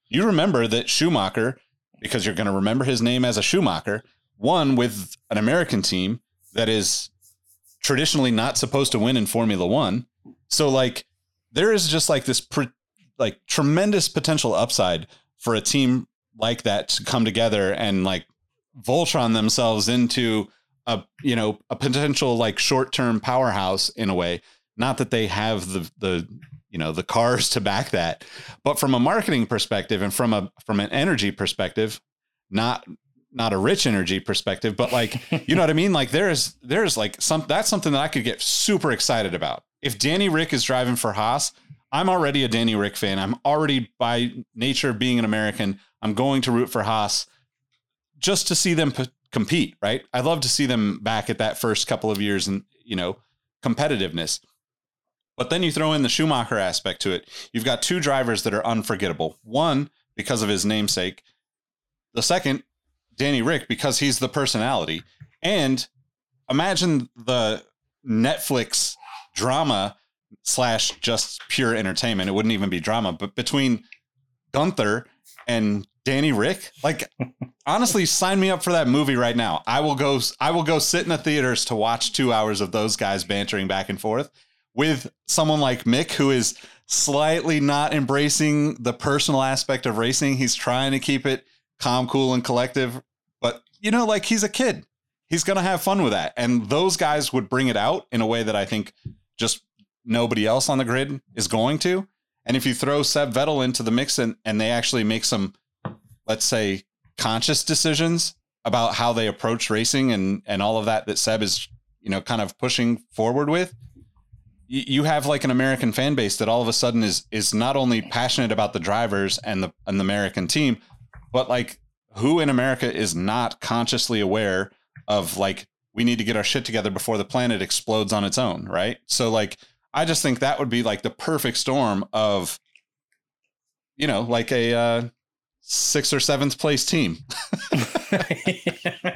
you remember that Schumacher, because you're going to remember his name as a Schumacher, won with an American team that is traditionally not supposed to win in Formula One. So, like, there is just like this, pre- like, tremendous potential upside for a team like that to come together and like Voltron themselves into a you know a potential like short term powerhouse in a way. Not that they have the the you know the cars to back that, but from a marketing perspective and from a from an energy perspective, not not a rich energy perspective, but like you know what I mean. Like there's there's like some that's something that I could get super excited about. If Danny Ric is driving for Haas, I'm already a Danny Ric fan. I'm already by nature being an American. I'm going to root for Haas just to see them p- compete, right? I'd love to see them back at that first couple of years and, you know, competitiveness. But then you throw in the Schumacher aspect to it. You've got two drivers that are unforgettable. One, because of his namesake. The second, Danny Ric, because he's the personality. And imagine the Netflix drama slash just pure entertainment. It wouldn't even be drama, but between Gunther and Danny Ric, like honestly, sign me up for that movie right now. I will go. I will go sit in the theaters to watch two hours of those guys bantering back and forth with someone like Mick, who is slightly not embracing the personal aspect of racing. He's trying to keep it calm, cool, and collective. But you know, like he's a kid. He's gonna have fun with that, and those guys would bring it out in a way that I think just nobody else on the grid is going to. And if you throw Seb Vettel into the mix and, and they actually make some, let's say, conscious decisions about how they approach racing and and all of that that Seb is, you know, kind of pushing forward with, you, have like an American fan base that all of a sudden is is not only passionate about the drivers and the and the American team, but like who in America is not consciously aware of like we need to get our shit together before the planet explodes on its own, right? So like I just think that would be like the perfect storm of, you know, like a uh, sixth or seventh place team.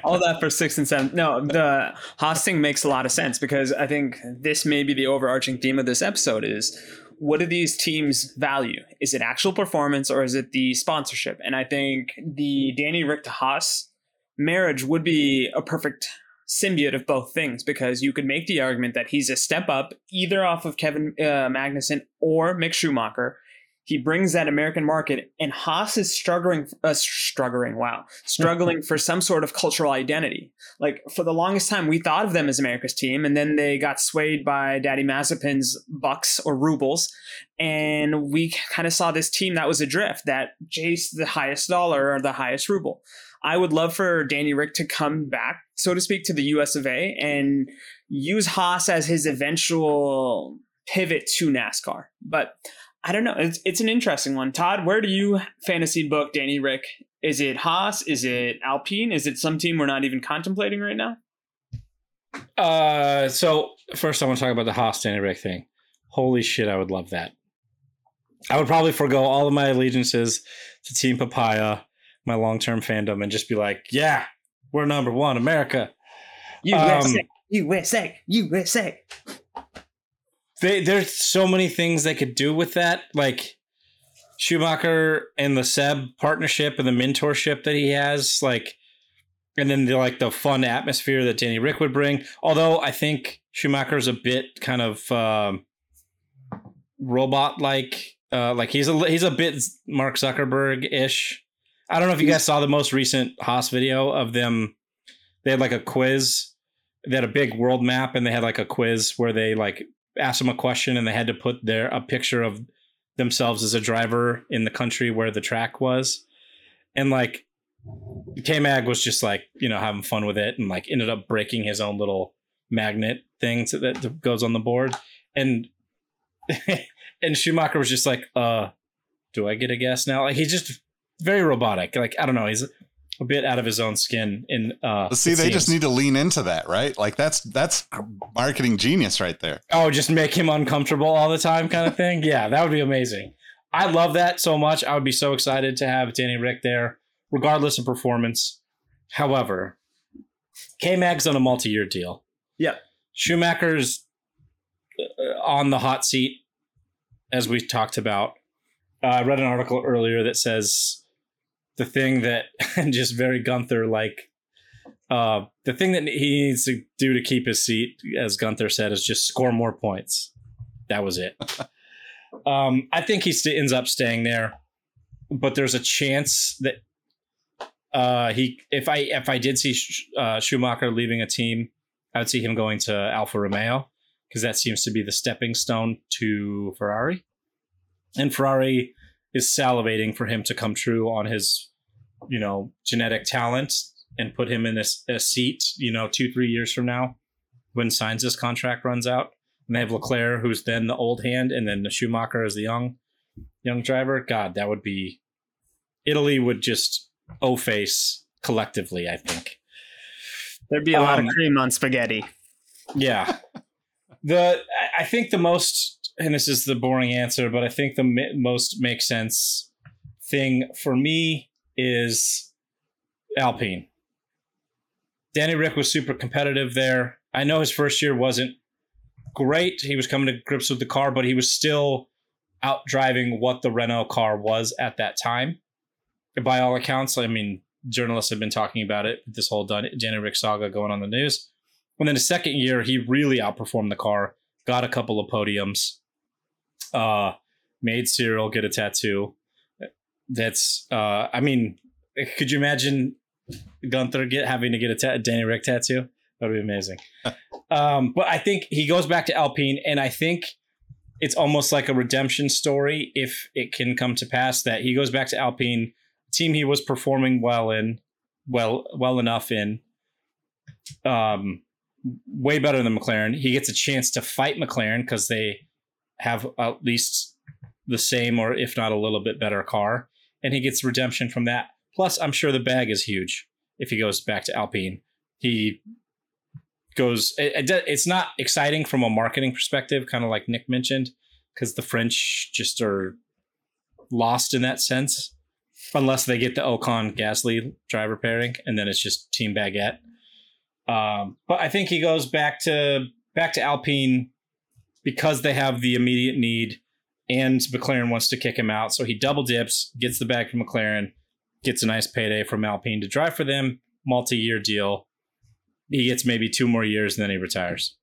All that for sixth and seventh. No, the Haas thing makes a lot of sense because I think this may be the overarching theme of this episode is what do these teams value? Is it actual performance or is it the sponsorship? And I think the Danny Ric to Haas marriage would be a perfect symbiote of both things because you could make the argument that he's a step up either off of Kevin uh, Magnussen or Mick Schumacher. He brings that American market, and Haas is struggling, uh, struggling, wow, struggling for some sort of cultural identity. Like for the longest time, we thought of them as America's team, and then they got swayed by Daddy Mazepin's bucks or rubles, and we kind of saw this team that was adrift, that chased the highest dollar or the highest ruble. I would love for Danny Ric to come back, so to speak, to the US of A and use Haas as his eventual pivot to NASCAR. But I don't know. It's, it's an interesting one. Todd, where do you fantasy book Danny Ric? Is it Haas? Is it Alpine? Is it some team we're not even contemplating right now? Uh, so first I want to talk about the Haas Danny Ric thing. Holy shit, I would love that. I would probably forego all of my allegiances to Team Papaya my long term fandom and just be like, yeah, we're number one, America. USA, um, USA, USA. They, there's so many things they could do with that, like Schumacher and the Seb partnership and the mentorship that he has, like, and then the like the fun atmosphere that Danny Ric would bring. Although I think Schumacher's a bit kind of um, robot like, uh, like he's a he's a bit Mark Zuckerberg ish I don't know if you guys saw the most recent Haas video of them. They had like a quiz. They had a big world map, and they had like a quiz where they like asked them a question, and they had to put their a picture of themselves as a driver in the country where the track was, and like K Mag was just like you know having fun with it, and like ended up breaking his own little magnet thing to, that goes on the board, and and Schumacher was just like, "Uh, do I get a guess now?" Like he's just very robotic. Like I don't know, he's a bit out of his own skin. In uh, see, it they just need to lean into that, right? Like that's that's marketing genius right there. oh, just make him uncomfortable all the time, kind of thing. yeah, that would be amazing. I love that so much. I would be so excited to have Danny Ric there, regardless of performance. However, K Mag's on a multi-year deal. Yeah, Schumacher's uh, on the hot seat, as we talked about. Uh, I read an article earlier that says the thing that just very Gunther like. Uh, the thing that he needs to do to keep his seat, as Gunther said, is just score more points. That was it. um, I think he st- ends up staying there, but there's a chance that uh, he, if I if I did see Sch- uh, Schumacher leaving a team, I would see him going to Alfa Romeo because that seems to be the stepping stone to Ferrari. And Ferrari is salivating for him to come true on his, you know, genetic talent and put him in this a seat, you know, two, three years from now when Sainz' Sainz's contract runs out. And they have Leclerc, who's then the old hand, and then the Schumacher as the young young driver. God, that would be Italy would just o face collectively, I think. There'd be a lot Um, of cream on spaghetti. Yeah. the I- I think the most, and this is the boring answer, but I think the mi- most makes sense thing for me is Alpine. Danny Ric was super competitive there. I know his first year wasn't great. He was coming to grips with the car, but he was still out driving what the Renault car was at that time. By all accounts, I mean, journalists have been talking about it, this whole Danny Ric saga going on the news. And then the second year, he really outperformed the car, got a couple of podiums, uh, made Cyril get a tattoo. That's, uh, I mean, could you imagine Gunther get having to get a ta- Danny Ric tattoo? That would be amazing. um, but I think he goes back to Alpine, and I think it's almost like a redemption story if it can come to pass that he goes back to Alpine, team he was performing well in, well well enough in, um, way better than McLaren. He gets a chance to fight McLaren because they have at least the same or if not a little bit better car, and he gets redemption from that. Plus, I'm sure the bag is huge if he goes back to Alpine. He goes. It, it, it's not exciting from a marketing perspective, kind of like Nick mentioned, because the French just are lost in that sense, unless they get the Ocon Gasly driver pairing, and then it's just Team Baguette. Um, but I think he goes back to back to Alpine because they have the immediate need, and McLaren wants to kick him out, so he double dips, gets the bag from McLaren, gets a nice payday from Alpine to drive for them, multi-year deal. He gets maybe two more years, and then he retires.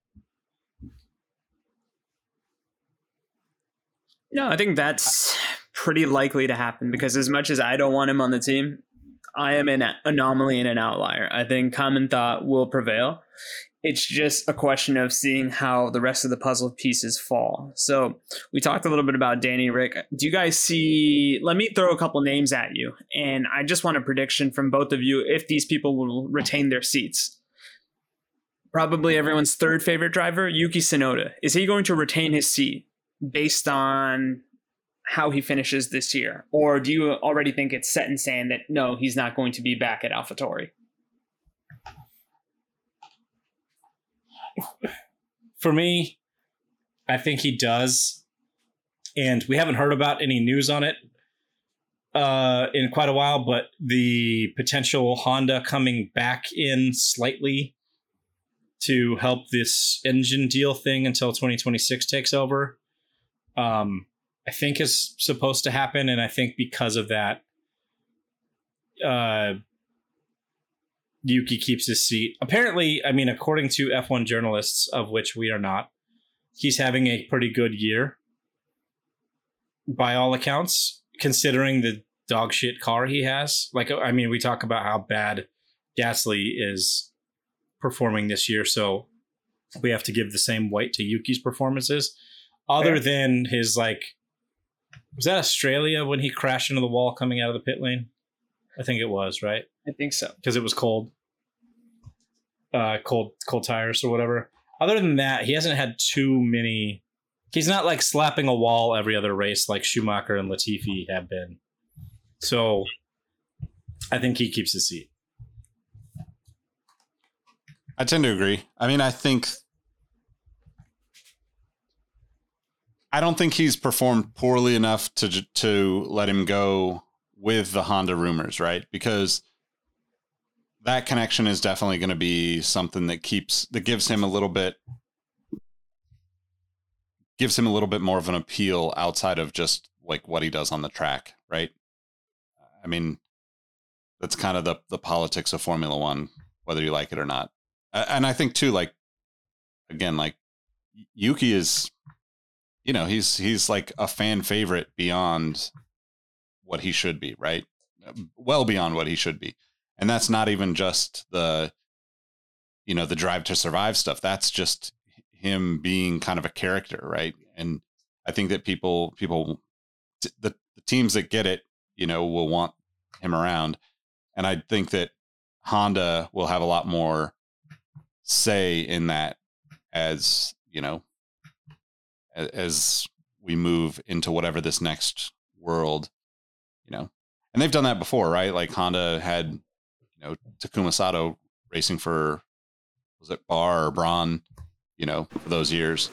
No, I think that's pretty likely to happen because as much as I don't want him on the team, I am an anomaly and an outlier. I think common thought will prevail. It's just a question of seeing how the rest of the puzzle pieces fall. So we talked a little bit about Danny Ric. Do you guys see? Let me throw a couple names at you, and I just want a prediction from both of you if these people will retain their seats. Probably everyone's third favorite driver, Yuki Tsunoda. Is he going to retain his seat based on how he finishes this year? Or do you already think it's set in sand that no, he's not going to be back at AlphaTauri? For me, I think he does, and we haven't heard about any news on it uh, in quite a while. But the potential Honda coming back in slightly to help this engine deal thing until 2026 takes over. Um, I think is supposed to happen, and I think because of that, uh, Yuki keeps his seat. Apparently, I mean, according to F1 journalists, of which we are not, he's having a pretty good year by all accounts, considering the dog shit car he has. Like, I mean, we talk about how bad Gasly is performing this year, so we have to give the same weight to Yuki's performances. Other Fair. than his like, was that Australia when he crashed into the wall coming out of the pit lane? I think it was right I think so. because it was cold, uh, cold, cold tires or whatever. other than that, he hasn't had too many. He's not like slapping a wall every other race like Schumacher and Latifi have been. So I think he keeps his seat. I tend to agree. I mean, I think I don't think he's performed poorly enough to to let him go with the Honda rumors, right? Because that connection is definitely going to be something that keeps that gives him a little bit gives him a little bit more of an appeal outside of just like what he does on the track, right? I mean, that's kind of the the politics of Formula 1 whether you like it or not. And I think too like again like Yuki is you know, he's he's like a fan favorite beyond what he should be, right? Well beyond what he should be. And that's not even just the you know, the drive to survive stuff. That's just him being kind of a character, right? And I think that people people the, the teams that get it, you know, will want him around. And I think that Honda will have a lot more say in that as, you know, as we move into whatever this next world, you know. And they've done that before, right? Like Honda had, you know, Takuma Sato racing for was it BAR or Braun, you know, for those years.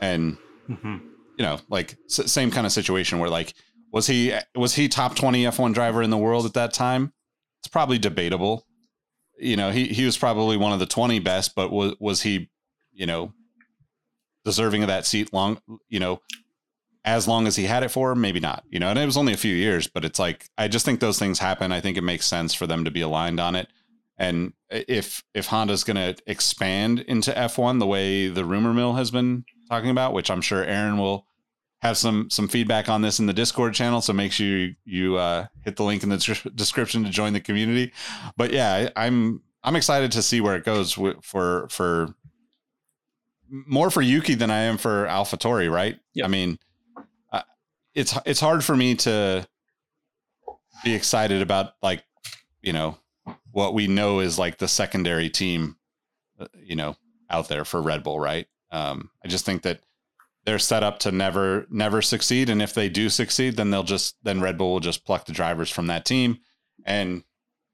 And mm-hmm. you know, like s- same kind of situation where like was he was he top 20 F1 driver in the world at that time? It's probably debatable. You know, he he was probably one of the 20 best, but was was he, you know, deserving of that seat long, you know, as long as he had it for, maybe not, you know, and it was only a few years, but it's like, I just think those things happen. I think it makes sense for them to be aligned on it. And if, if Honda's going to expand into F1 the way the rumor mill has been talking about, which I'm sure Aaron will have some, some feedback on this in the discord channel. So make sure you, you uh, hit the link in the description to join the community. But yeah, I, I'm, I'm excited to see where it goes for, for more for Yuki than I am for AlphaTauri, right? Yep. I mean, it's it's hard for me to be excited about like you know what we know is like the secondary team, uh, you know, out there for Red Bull, right? Um, I just think that they're set up to never never succeed, and if they do succeed, then they'll just then Red Bull will just pluck the drivers from that team, and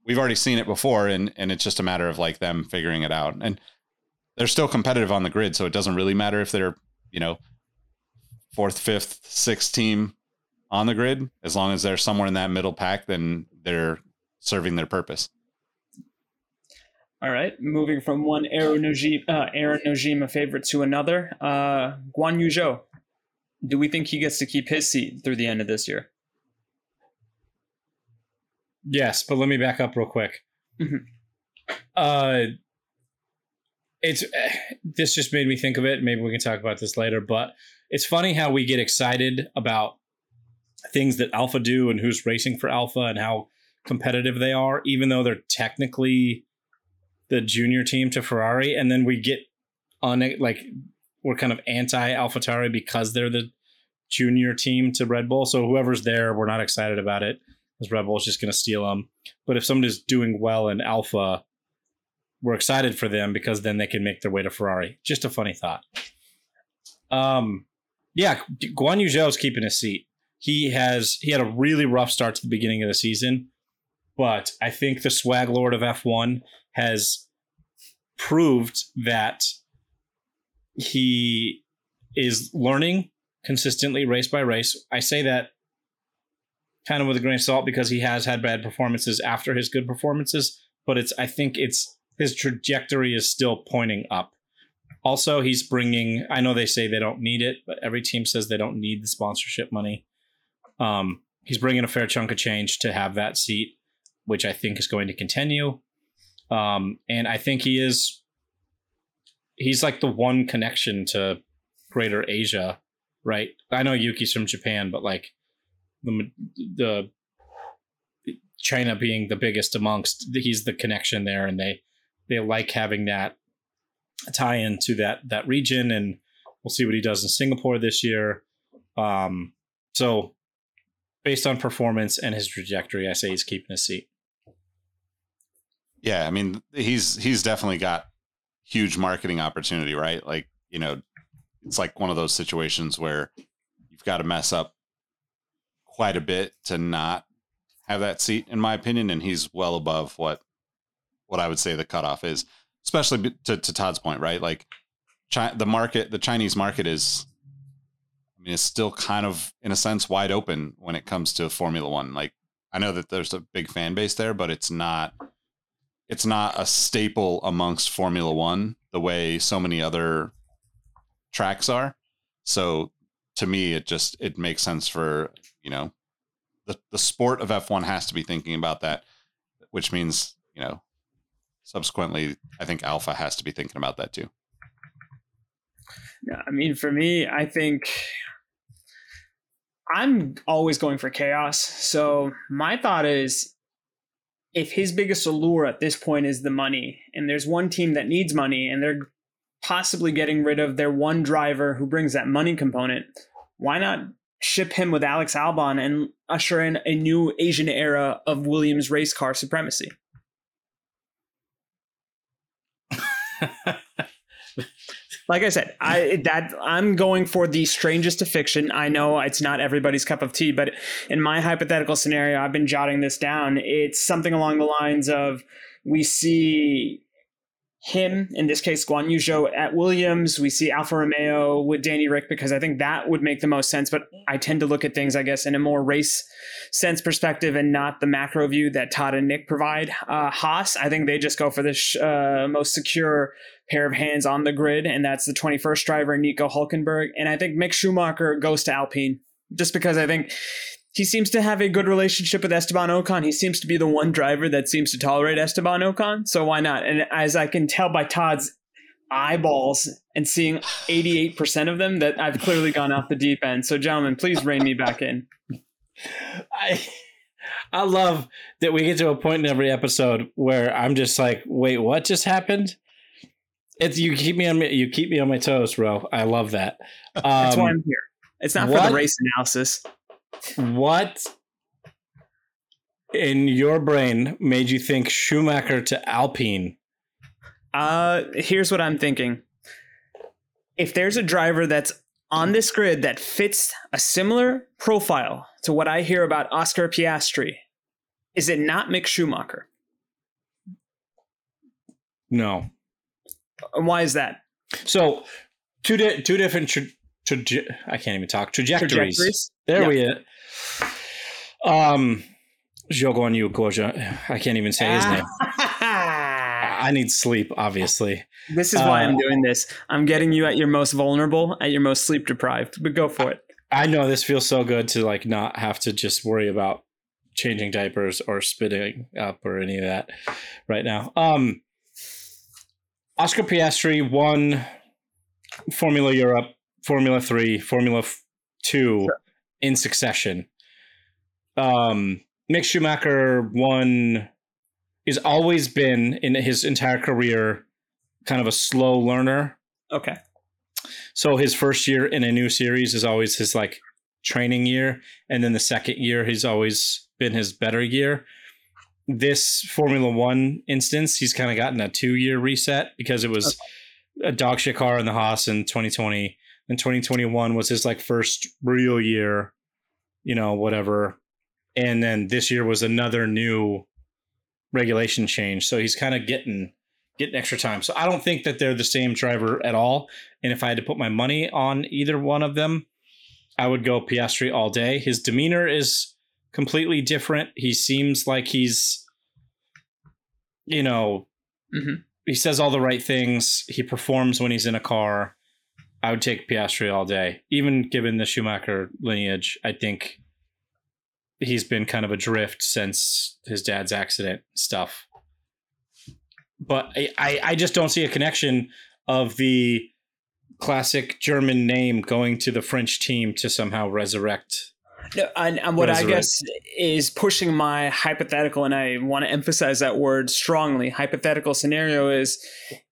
we've already seen it before, and and it's just a matter of like them figuring it out and they're still competitive on the grid, so it doesn't really matter if they're you know fourth, fifth, sixth team on the grid. As long as they're somewhere in that middle pack, then they're serving their purpose. All right, moving from one Aaron Nojima, uh, Aaron Nojima favorite to another, uh, Guan Yu Zhou. Do we think he gets to keep his seat through the end of this year? Yes, but let me back up real quick. Mm-hmm. Uh, it's this just made me think of it. Maybe we can talk about this later, but it's funny how we get excited about things that Alpha do and who's racing for Alpha and how competitive they are, even though they're technically the junior team to Ferrari, and then we get on it like we're kind of anti AlphaTauri because they're the junior team to Red Bull. So whoever's there, we're not excited about it because Red Bull is just going to steal them. But if somebody's doing well in Alpha, we're excited for them because then they can make their way to Ferrari. Just a funny thought. Um, yeah, Guan Yu Zhou is keeping his seat. He has he had a really rough start to the beginning of the season, but I think the swag lord of F1 has proved that he is learning consistently race by race. I say that kind of with a grain of salt because he has had bad performances after his good performances, but it's I think it's his trajectory is still pointing up. Also, he's bringing. I know they say they don't need it, but every team says they don't need the sponsorship money. Um, he's bringing a fair chunk of change to have that seat, which I think is going to continue. Um, and I think he is. He's like the one connection to Greater Asia, right? I know Yuki's from Japan, but like the the China being the biggest amongst, he's the connection there, and they they like having that tie into that that region, and we'll see what he does in Singapore this year. Um, so, based on performance and his trajectory, I say he's keeping his seat. Yeah, I mean he's he's definitely got huge marketing opportunity, right? Like, you know, it's like one of those situations where you've got to mess up quite a bit to not have that seat, in my opinion. And he's well above what what I would say the cutoff is, especially to, to Todd's point, right? Like, the market, the Chinese market is, I mean, it's still kind of in a sense wide open when it comes to Formula One. Like, I know that there's a big fan base there, but it's not it's not a staple amongst Formula One the way so many other tracks are. So to me, it just it makes sense for you know the the sport of F one has to be thinking about that, which means you know subsequently I think Alpha has to be thinking about that too. I mean, for me, I think I'm always going for chaos. So my thought is if his biggest allure at this point is the money, and there's one team that needs money, and they're possibly getting rid of their one driver who brings that money component, why not ship him with Alex Albon and usher in a new Asian era of Williams race car supremacy? Like I said, I that I'm going for the strangest to fiction. I know it's not everybody's cup of tea, but in my hypothetical scenario, I've been jotting this down. It's something along the lines of we see him, in this case, Guan Yu Zhou at Williams. We see Alfa Romeo with Danny Ric because I think that would make the most sense. But I tend to look at things, I guess, in a more race sense perspective and not the macro view that Todd and Nick provide. Uh, Haas, I think they just go for the sh- uh, most secure pair of hands on the grid, and that's the 21st driver, Nico Hulkenberg. And I think Mick Schumacher goes to Alpine just because I think he seems to have a good relationship with Esteban Ocon. He seems to be the one driver that seems to tolerate Esteban Ocon. So why not? And as I can tell by Todd's eyeballs and seeing 88% of them, that I've clearly gone off the deep end. So, gentlemen, please rein me back in. I I love that we get to a point in every episode where I'm just like, wait, what just happened? It's you keep me on you keep me on my toes, bro. I love that. Um, That's why I'm here. It's not what? for the race analysis. What in your brain made you think Schumacher to Alpine? Uh, here's what I'm thinking. If there's a driver that's on this grid that fits a similar profile to what I hear about Oscar Piastri, is it not Mick Schumacher? No. And why is that? So, two di- two different tra- tra- I can't even talk trajectories. trajectories? There yep. we Um, Jogon Yukoja. I can't even say his name. I need sleep, obviously. This is why uh, I'm doing this. I'm getting you at your most vulnerable, at your most sleep deprived. But go for it. I know this feels so good to like not have to just worry about changing diapers or spitting up or any of that right now. Um, Oscar Piastri won Formula Europe, Formula Three, Formula Two sure. in succession. Um, Mick Schumacher won. Has always been in his entire career kind of a slow learner. Okay. So his first year in a new series is always his like training year, and then the second year he's always been his better year this Formula One instance, he's kind of gotten a two year reset because it was okay. a dog shit car in the Haas in 2020. And 2021 was his like first real year, you know, whatever. And then this year was another new regulation change. So he's kind of getting getting extra time. So I don't think that they're the same driver at all. And if I had to put my money on either one of them, I would go Piastri all day. His demeanor is completely different. He seems like he's, you know, mm-hmm. he says all the right things. He performs when he's in a car. I would take Piastri all day, even given the Schumacher lineage. I think he's been kind of adrift since his dad's accident stuff. But I, I, just don't see a connection of the classic German name going to the French team to somehow resurrect no, and, and what I guess is pushing my hypothetical, and I want to emphasize that word strongly. Hypothetical scenario is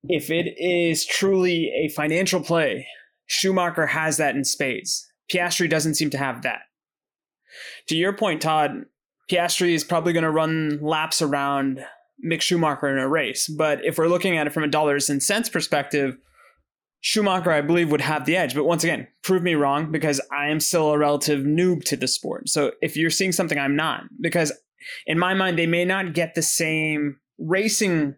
if it is truly a financial play, Schumacher has that in spades. Piastri doesn't seem to have that. To your point, Todd, Piastri is probably going to run laps around Mick Schumacher in a race. But if we're looking at it from a dollars and cents perspective, Schumacher, I believe, would have the edge. But once again, prove me wrong because I am still a relative noob to the sport. So if you're seeing something I'm not, because in my mind, they may not get the same racing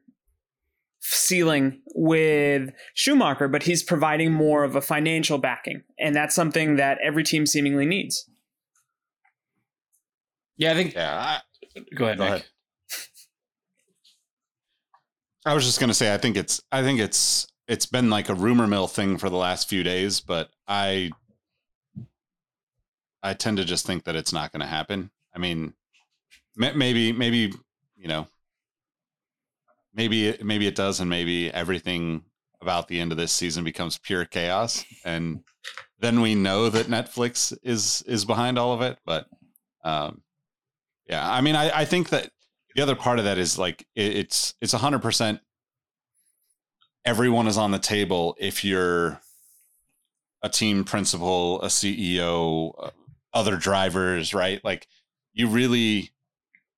ceiling with Schumacher, but he's providing more of a financial backing. And that's something that every team seemingly needs. Yeah, I think. Yeah, Go ahead. Go Nick. ahead. I was just gonna say I think it's I think it's it's been like a rumor mill thing for the last few days, but I I tend to just think that it's not going to happen. I mean, maybe maybe you know maybe it, maybe it does, and maybe everything about the end of this season becomes pure chaos, and then we know that Netflix is is behind all of it. But um, yeah, I mean, I, I think that the other part of that is like it, it's it's hundred percent. Everyone is on the table if you're a team principal, a CEO, uh, other drivers, right? Like you really,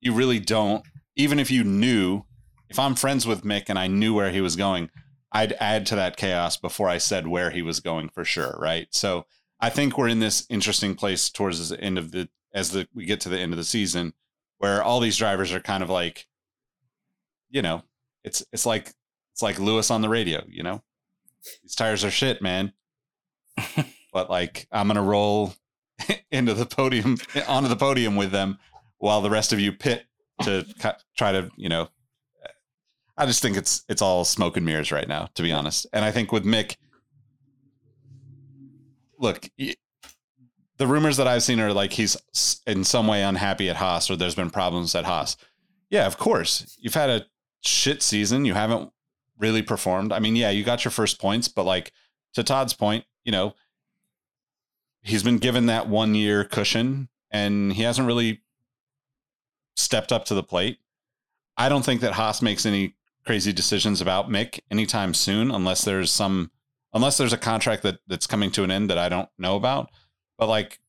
you really don't. Even if you knew, if I'm friends with Mick and I knew where he was going, I'd add to that chaos before I said where he was going for sure, right? So I think we're in this interesting place towards the end of the as the we get to the end of the season where all these drivers are kind of like you know it's it's like it's like lewis on the radio you know? These tires are shit man. But like i'm gonna roll into the podium onto the podium with them while the rest of you pit to cu- try to you know i just think it's it's all smoke and mirrors right now to be honest. And i think with mick look the rumors that I've seen are like he's in some way unhappy at Haas or there's been problems at Haas. Yeah, of course. You've had a shit season. You haven't really performed. I mean, yeah, you got your first points, but like to Todd's point, you know, he's been given that one year cushion and he hasn't really stepped up to the plate. I don't think that Haas makes any crazy decisions about Mick anytime soon unless there's some unless there's a contract that that's coming to an end that I don't know about. But like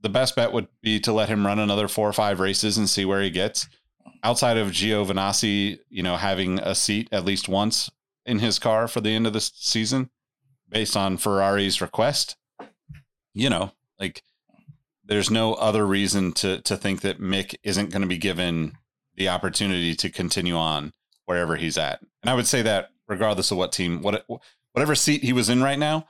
the best bet would be to let him run another four or five races and see where he gets. Outside of Giovinazzi, you know, having a seat at least once in his car for the end of the season, based on Ferrari's request, you know, like there's no other reason to to think that Mick isn't going to be given the opportunity to continue on wherever he's at. And I would say that regardless of what team, what whatever seat he was in right now,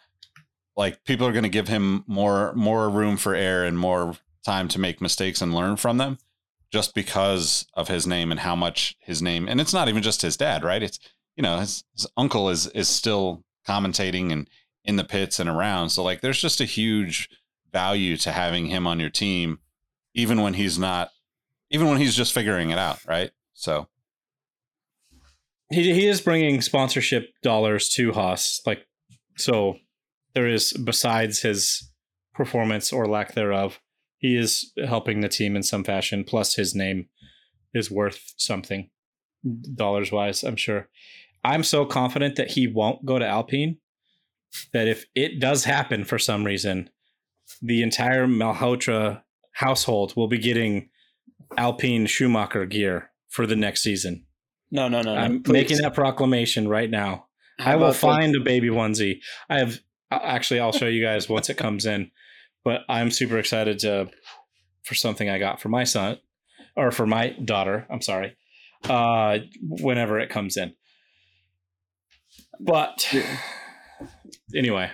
like people are going to give him more more room for error and more time to make mistakes and learn from them just because of his name and how much his name and it's not even just his dad right? It's you know his, his uncle is is still commentating and in the pits and around. So like there's just a huge value to having him on your team even when he's not even when he's just figuring it out right? So. He he is bringing sponsorship dollars to Haas, like so. There is besides his performance or lack thereof, he is helping the team in some fashion. Plus, his name is worth something dollars wise. I'm sure. I'm so confident that he won't go to Alpine. That if it does happen for some reason, the entire Malhotra household will be getting Alpine Schumacher gear for the next season. No, no, no. no I'm please. making that proclamation right now. How I will find a baby onesie. I have actually. I'll show you guys once it comes in. But I'm super excited to for something I got for my son or for my daughter. I'm sorry. Uh, whenever it comes in. But anyway,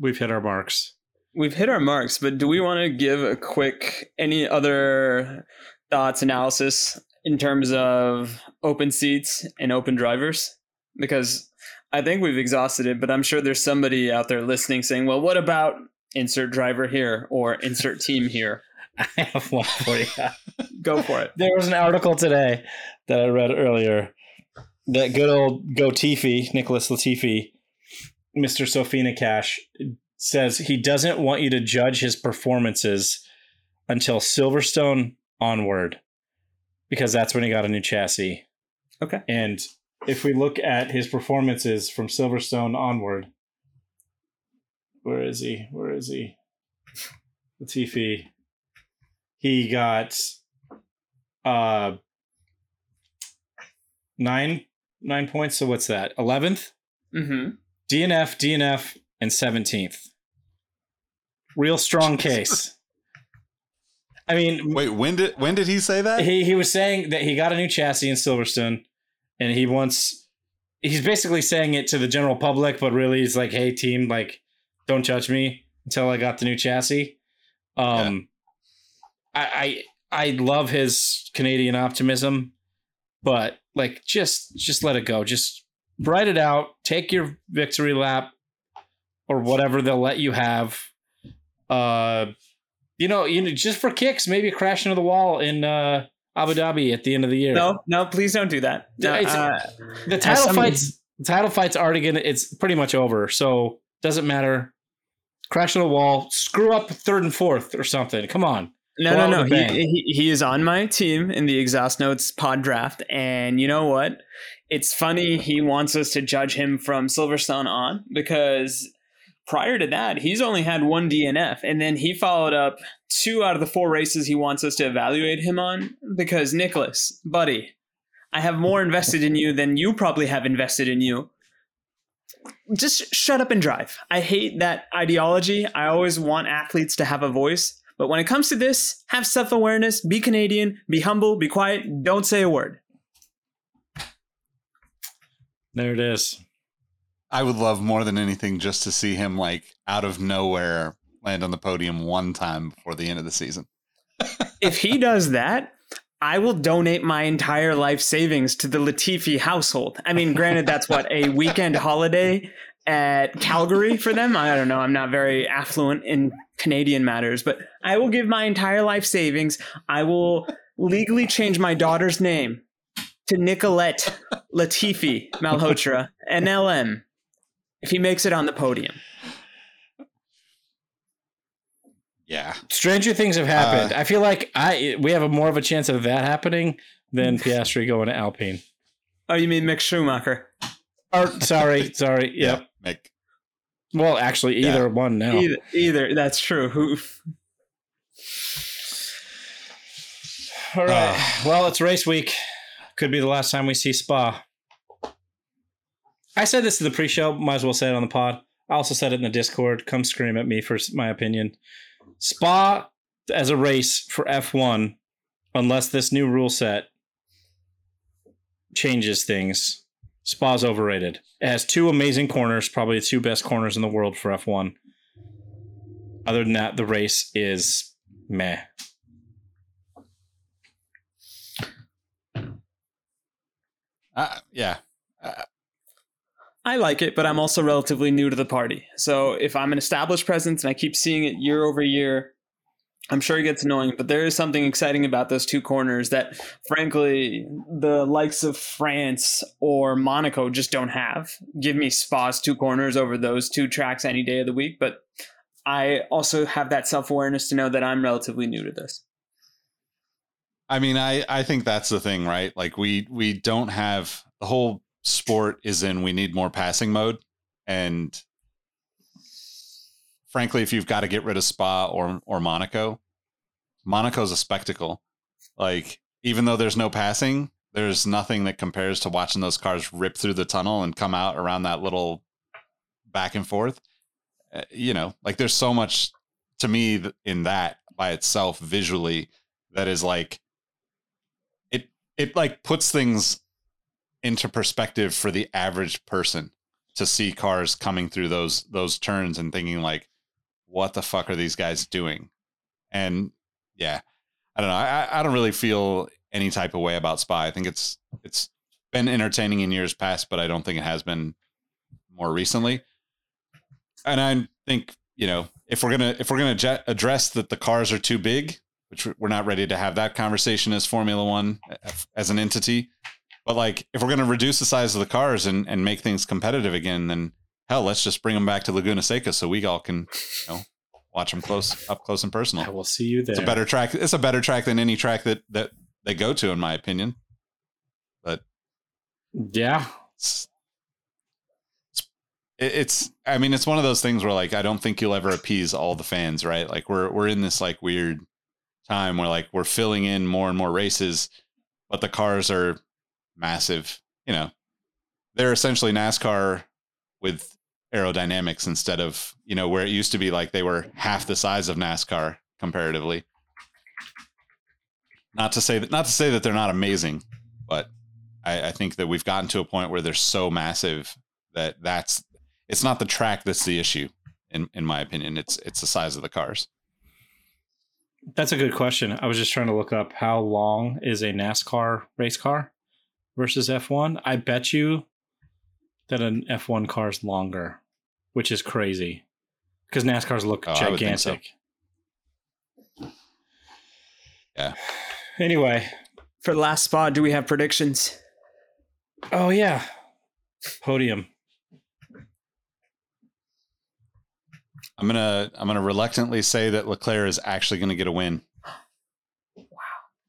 we've hit our marks. We've hit our marks, but do we want to give a quick any other thoughts analysis in terms of open seats and open drivers? Because I think we've exhausted it, but I'm sure there's somebody out there listening saying, "Well, what about insert driver here or insert team here?" I have one for you. Go for it. There was an article today that I read earlier that good old Gotifi, Nicholas Latifi, Mr. Sofina Cash, says he doesn't want you to judge his performances until Silverstone onward because that's when he got a new chassis. Okay. And if we look at his performances from Silverstone onward, where is he? Where is he? Latifi. He got uh nine nine points. So what's that? Eleventh. Mm-hmm. DNF, DNF, and seventeenth. Real strong case. I mean, Wait, when did when did he say that? he he was saying that he got a new chassis in Silverstone, and he wants. He's basically saying it to the general public, but really he's like, "Hey, team, like, don't judge me until I got the new chassis." Um, I, I I love his Canadian optimism, but like, just just let it go. Just write it out. Take your victory lap, or whatever they'll let you have. Uh, you know, you know, just for kicks, maybe crash into the wall in uh, Abu Dhabi at the end of the year. No, no, please don't do that. No, uh, the title fights, the title fights already gonna. It's pretty much over, so doesn't matter. Crash on the wall, screw up third and fourth or something. Come on, No, Go no, no. He, he he is on my team in the Exhaust Notes pod draft, and you know what? It's funny he wants us to judge him from Silverstone on because prior to that, he's only had one DNF, and then he followed up two out of the four races he wants us to evaluate him on because Nicholas, buddy, I have more invested in you than you probably have invested in you. Just shut up and drive. I hate that ideology. I always want athletes to have a voice. But when it comes to this, have self awareness, be Canadian, be humble, be quiet, don't say a word. there it is. I would love more than anything just to see him like out of nowhere land on the podium one time before the end of the season. If he does that, I will donate my entire life savings to the Latifi household. I mean, granted, that's what, a weekend holiday at Calgary for them? I don't know. I'm not very affluent in Canadian matters, but I will give my entire life savings. I will legally change my daughter's name to Nicolette Latifi Malhotra, NLM, if he makes it on the podium. Yeah. Stranger things have happened. Uh, I feel like I we have a more of a chance of that happening than Piastri going to Alpine. Oh, you mean Mick Schumacher? Or sorry, sorry. Yep. Mick. Well, actually, either Yeah. one now. Either, either that's true. Who? All right. Ah. well, it's race week. Could be the last time we see Spa. I said this in the pre-show. Might as well say it on the pod. I also said it in the Discord. Come scream at me for my opinion. Spa as a race for F1, unless this new rule set changes things, Spa's overrated. It has two amazing corners, probably the two best corners in the world for F1. Other than that, the race is meh. Uh, yeah. I like it, but I'm also relatively new to the party. So if I'm an established presence and I keep seeing it year over year, I'm sure it gets annoying. But there is something exciting about those two corners that, frankly, the likes of France or Monaco just don't have. Give me Spa's two corners over those two tracks any day of the week. But I also have that self awareness to know that I'm relatively new to this. I mean, I I think that's the thing, right? Like we we don't have the whole sport is in we need more passing mode and frankly if you've got to get rid of Spa or or Monaco, Monaco's a spectacle. Like even though there's no passing, there's nothing that compares to watching those cars rip through the tunnel and come out around that little back and forth. Uh, you know, like there's so much to me in that by itself visually that is like it it like puts things into perspective for the average person to see cars coming through those those turns and thinking like what the fuck are these guys doing? And yeah i don't know i i don't really feel any type of way about Spa. I think it's it's been entertaining in years past but i don't think it has been more recently. And i think you know if we're gonna if we're gonna address that the cars are too big which we're not ready to have that conversation as formula one as an entity but like if we're gonna reduce the size of the cars and and make things competitive again then hell let's just bring them back to laguna seca so we all can you know watch them close up close and personal. I will see you there. it's a better track it's a better track than any track that that they go to in my opinion But yeah. it's, it's it's I mean it's one of those things where like I don't think you'll ever appease all the fans, right? Like we're we're in this like weird time where like we're filling in more and more races, but the cars are massive you know, they're essentially NASCAR with aerodynamics instead of, you know, where it used to be like they were half the size of NASCAR comparatively. Not to say that not to say that they're not amazing, but I, I think that we've gotten to a point where they're so massive that that's it's not the track that's the issue in in my opinion. It's it's the size of the cars. That's a good question. I was just trying to look up how long is a NASCAR race car versus F1. I bet you that an F1 car is longer, which is crazy because NASCARs look Oh, I would think so. gigantic. Yeah. Anyway, For the last spot, do we have predictions? oh yeah, podium. I'm gonna I'm gonna reluctantly say that Leclerc is actually gonna get a win. Wow!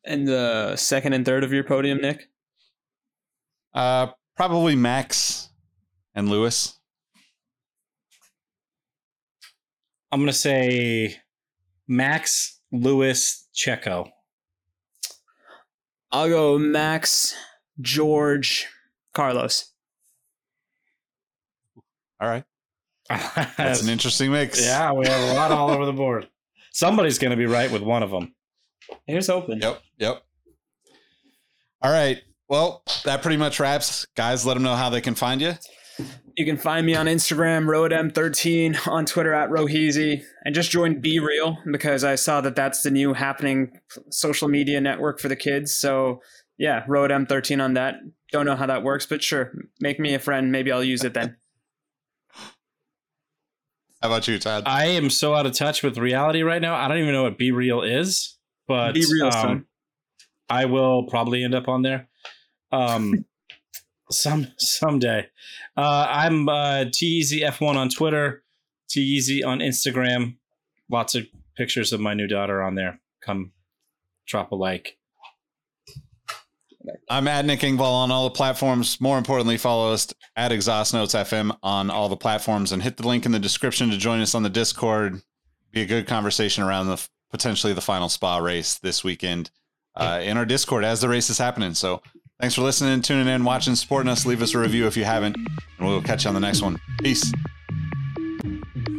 And the second and third of your podium, Nick? Uh, probably Max and Lewis. I'm gonna say Max Lewis Checo. I'll go Max, George, Carlos. All right, that's That's an interesting mix. yeah, we have a lot all over the board. Somebody's gonna be right with one of them. Here's hoping. Yep. Yep. All right. Well, that pretty much wraps. Guys, let them know how they can find you. You can find me on Instagram, Roadm13, on Twitter at Roheezy, and just join Be Real because I saw that that's the new happening social media network for the kids. So yeah, Roadm13 on that. Don't know how that works, but sure, make me a friend. Maybe I'll use it then. How about you, Todd? I am so out of touch with reality right now. I don't even know what Be Real is, but Be Real, um. I will probably end up on there. Um, some someday. Uh, I'm uh, Teeyeezy F1 on Twitter, Teeyeezy on Instagram. Lots of pictures of my new daughter on there. Come drop a like. I'm at Nick Engvall on all the platforms. More importantly, follow us at Exhaust Notes FM on all the platforms and hit the link in the description to join us on the Discord. Be a good conversation around the potentially the final spa race this weekend uh, in our Discord as the race is happening. So thanks for listening, tuning in, watching, supporting us. Leave us a review if you haven't, and we'll catch you on the next one. Peace.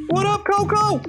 What up, Coco?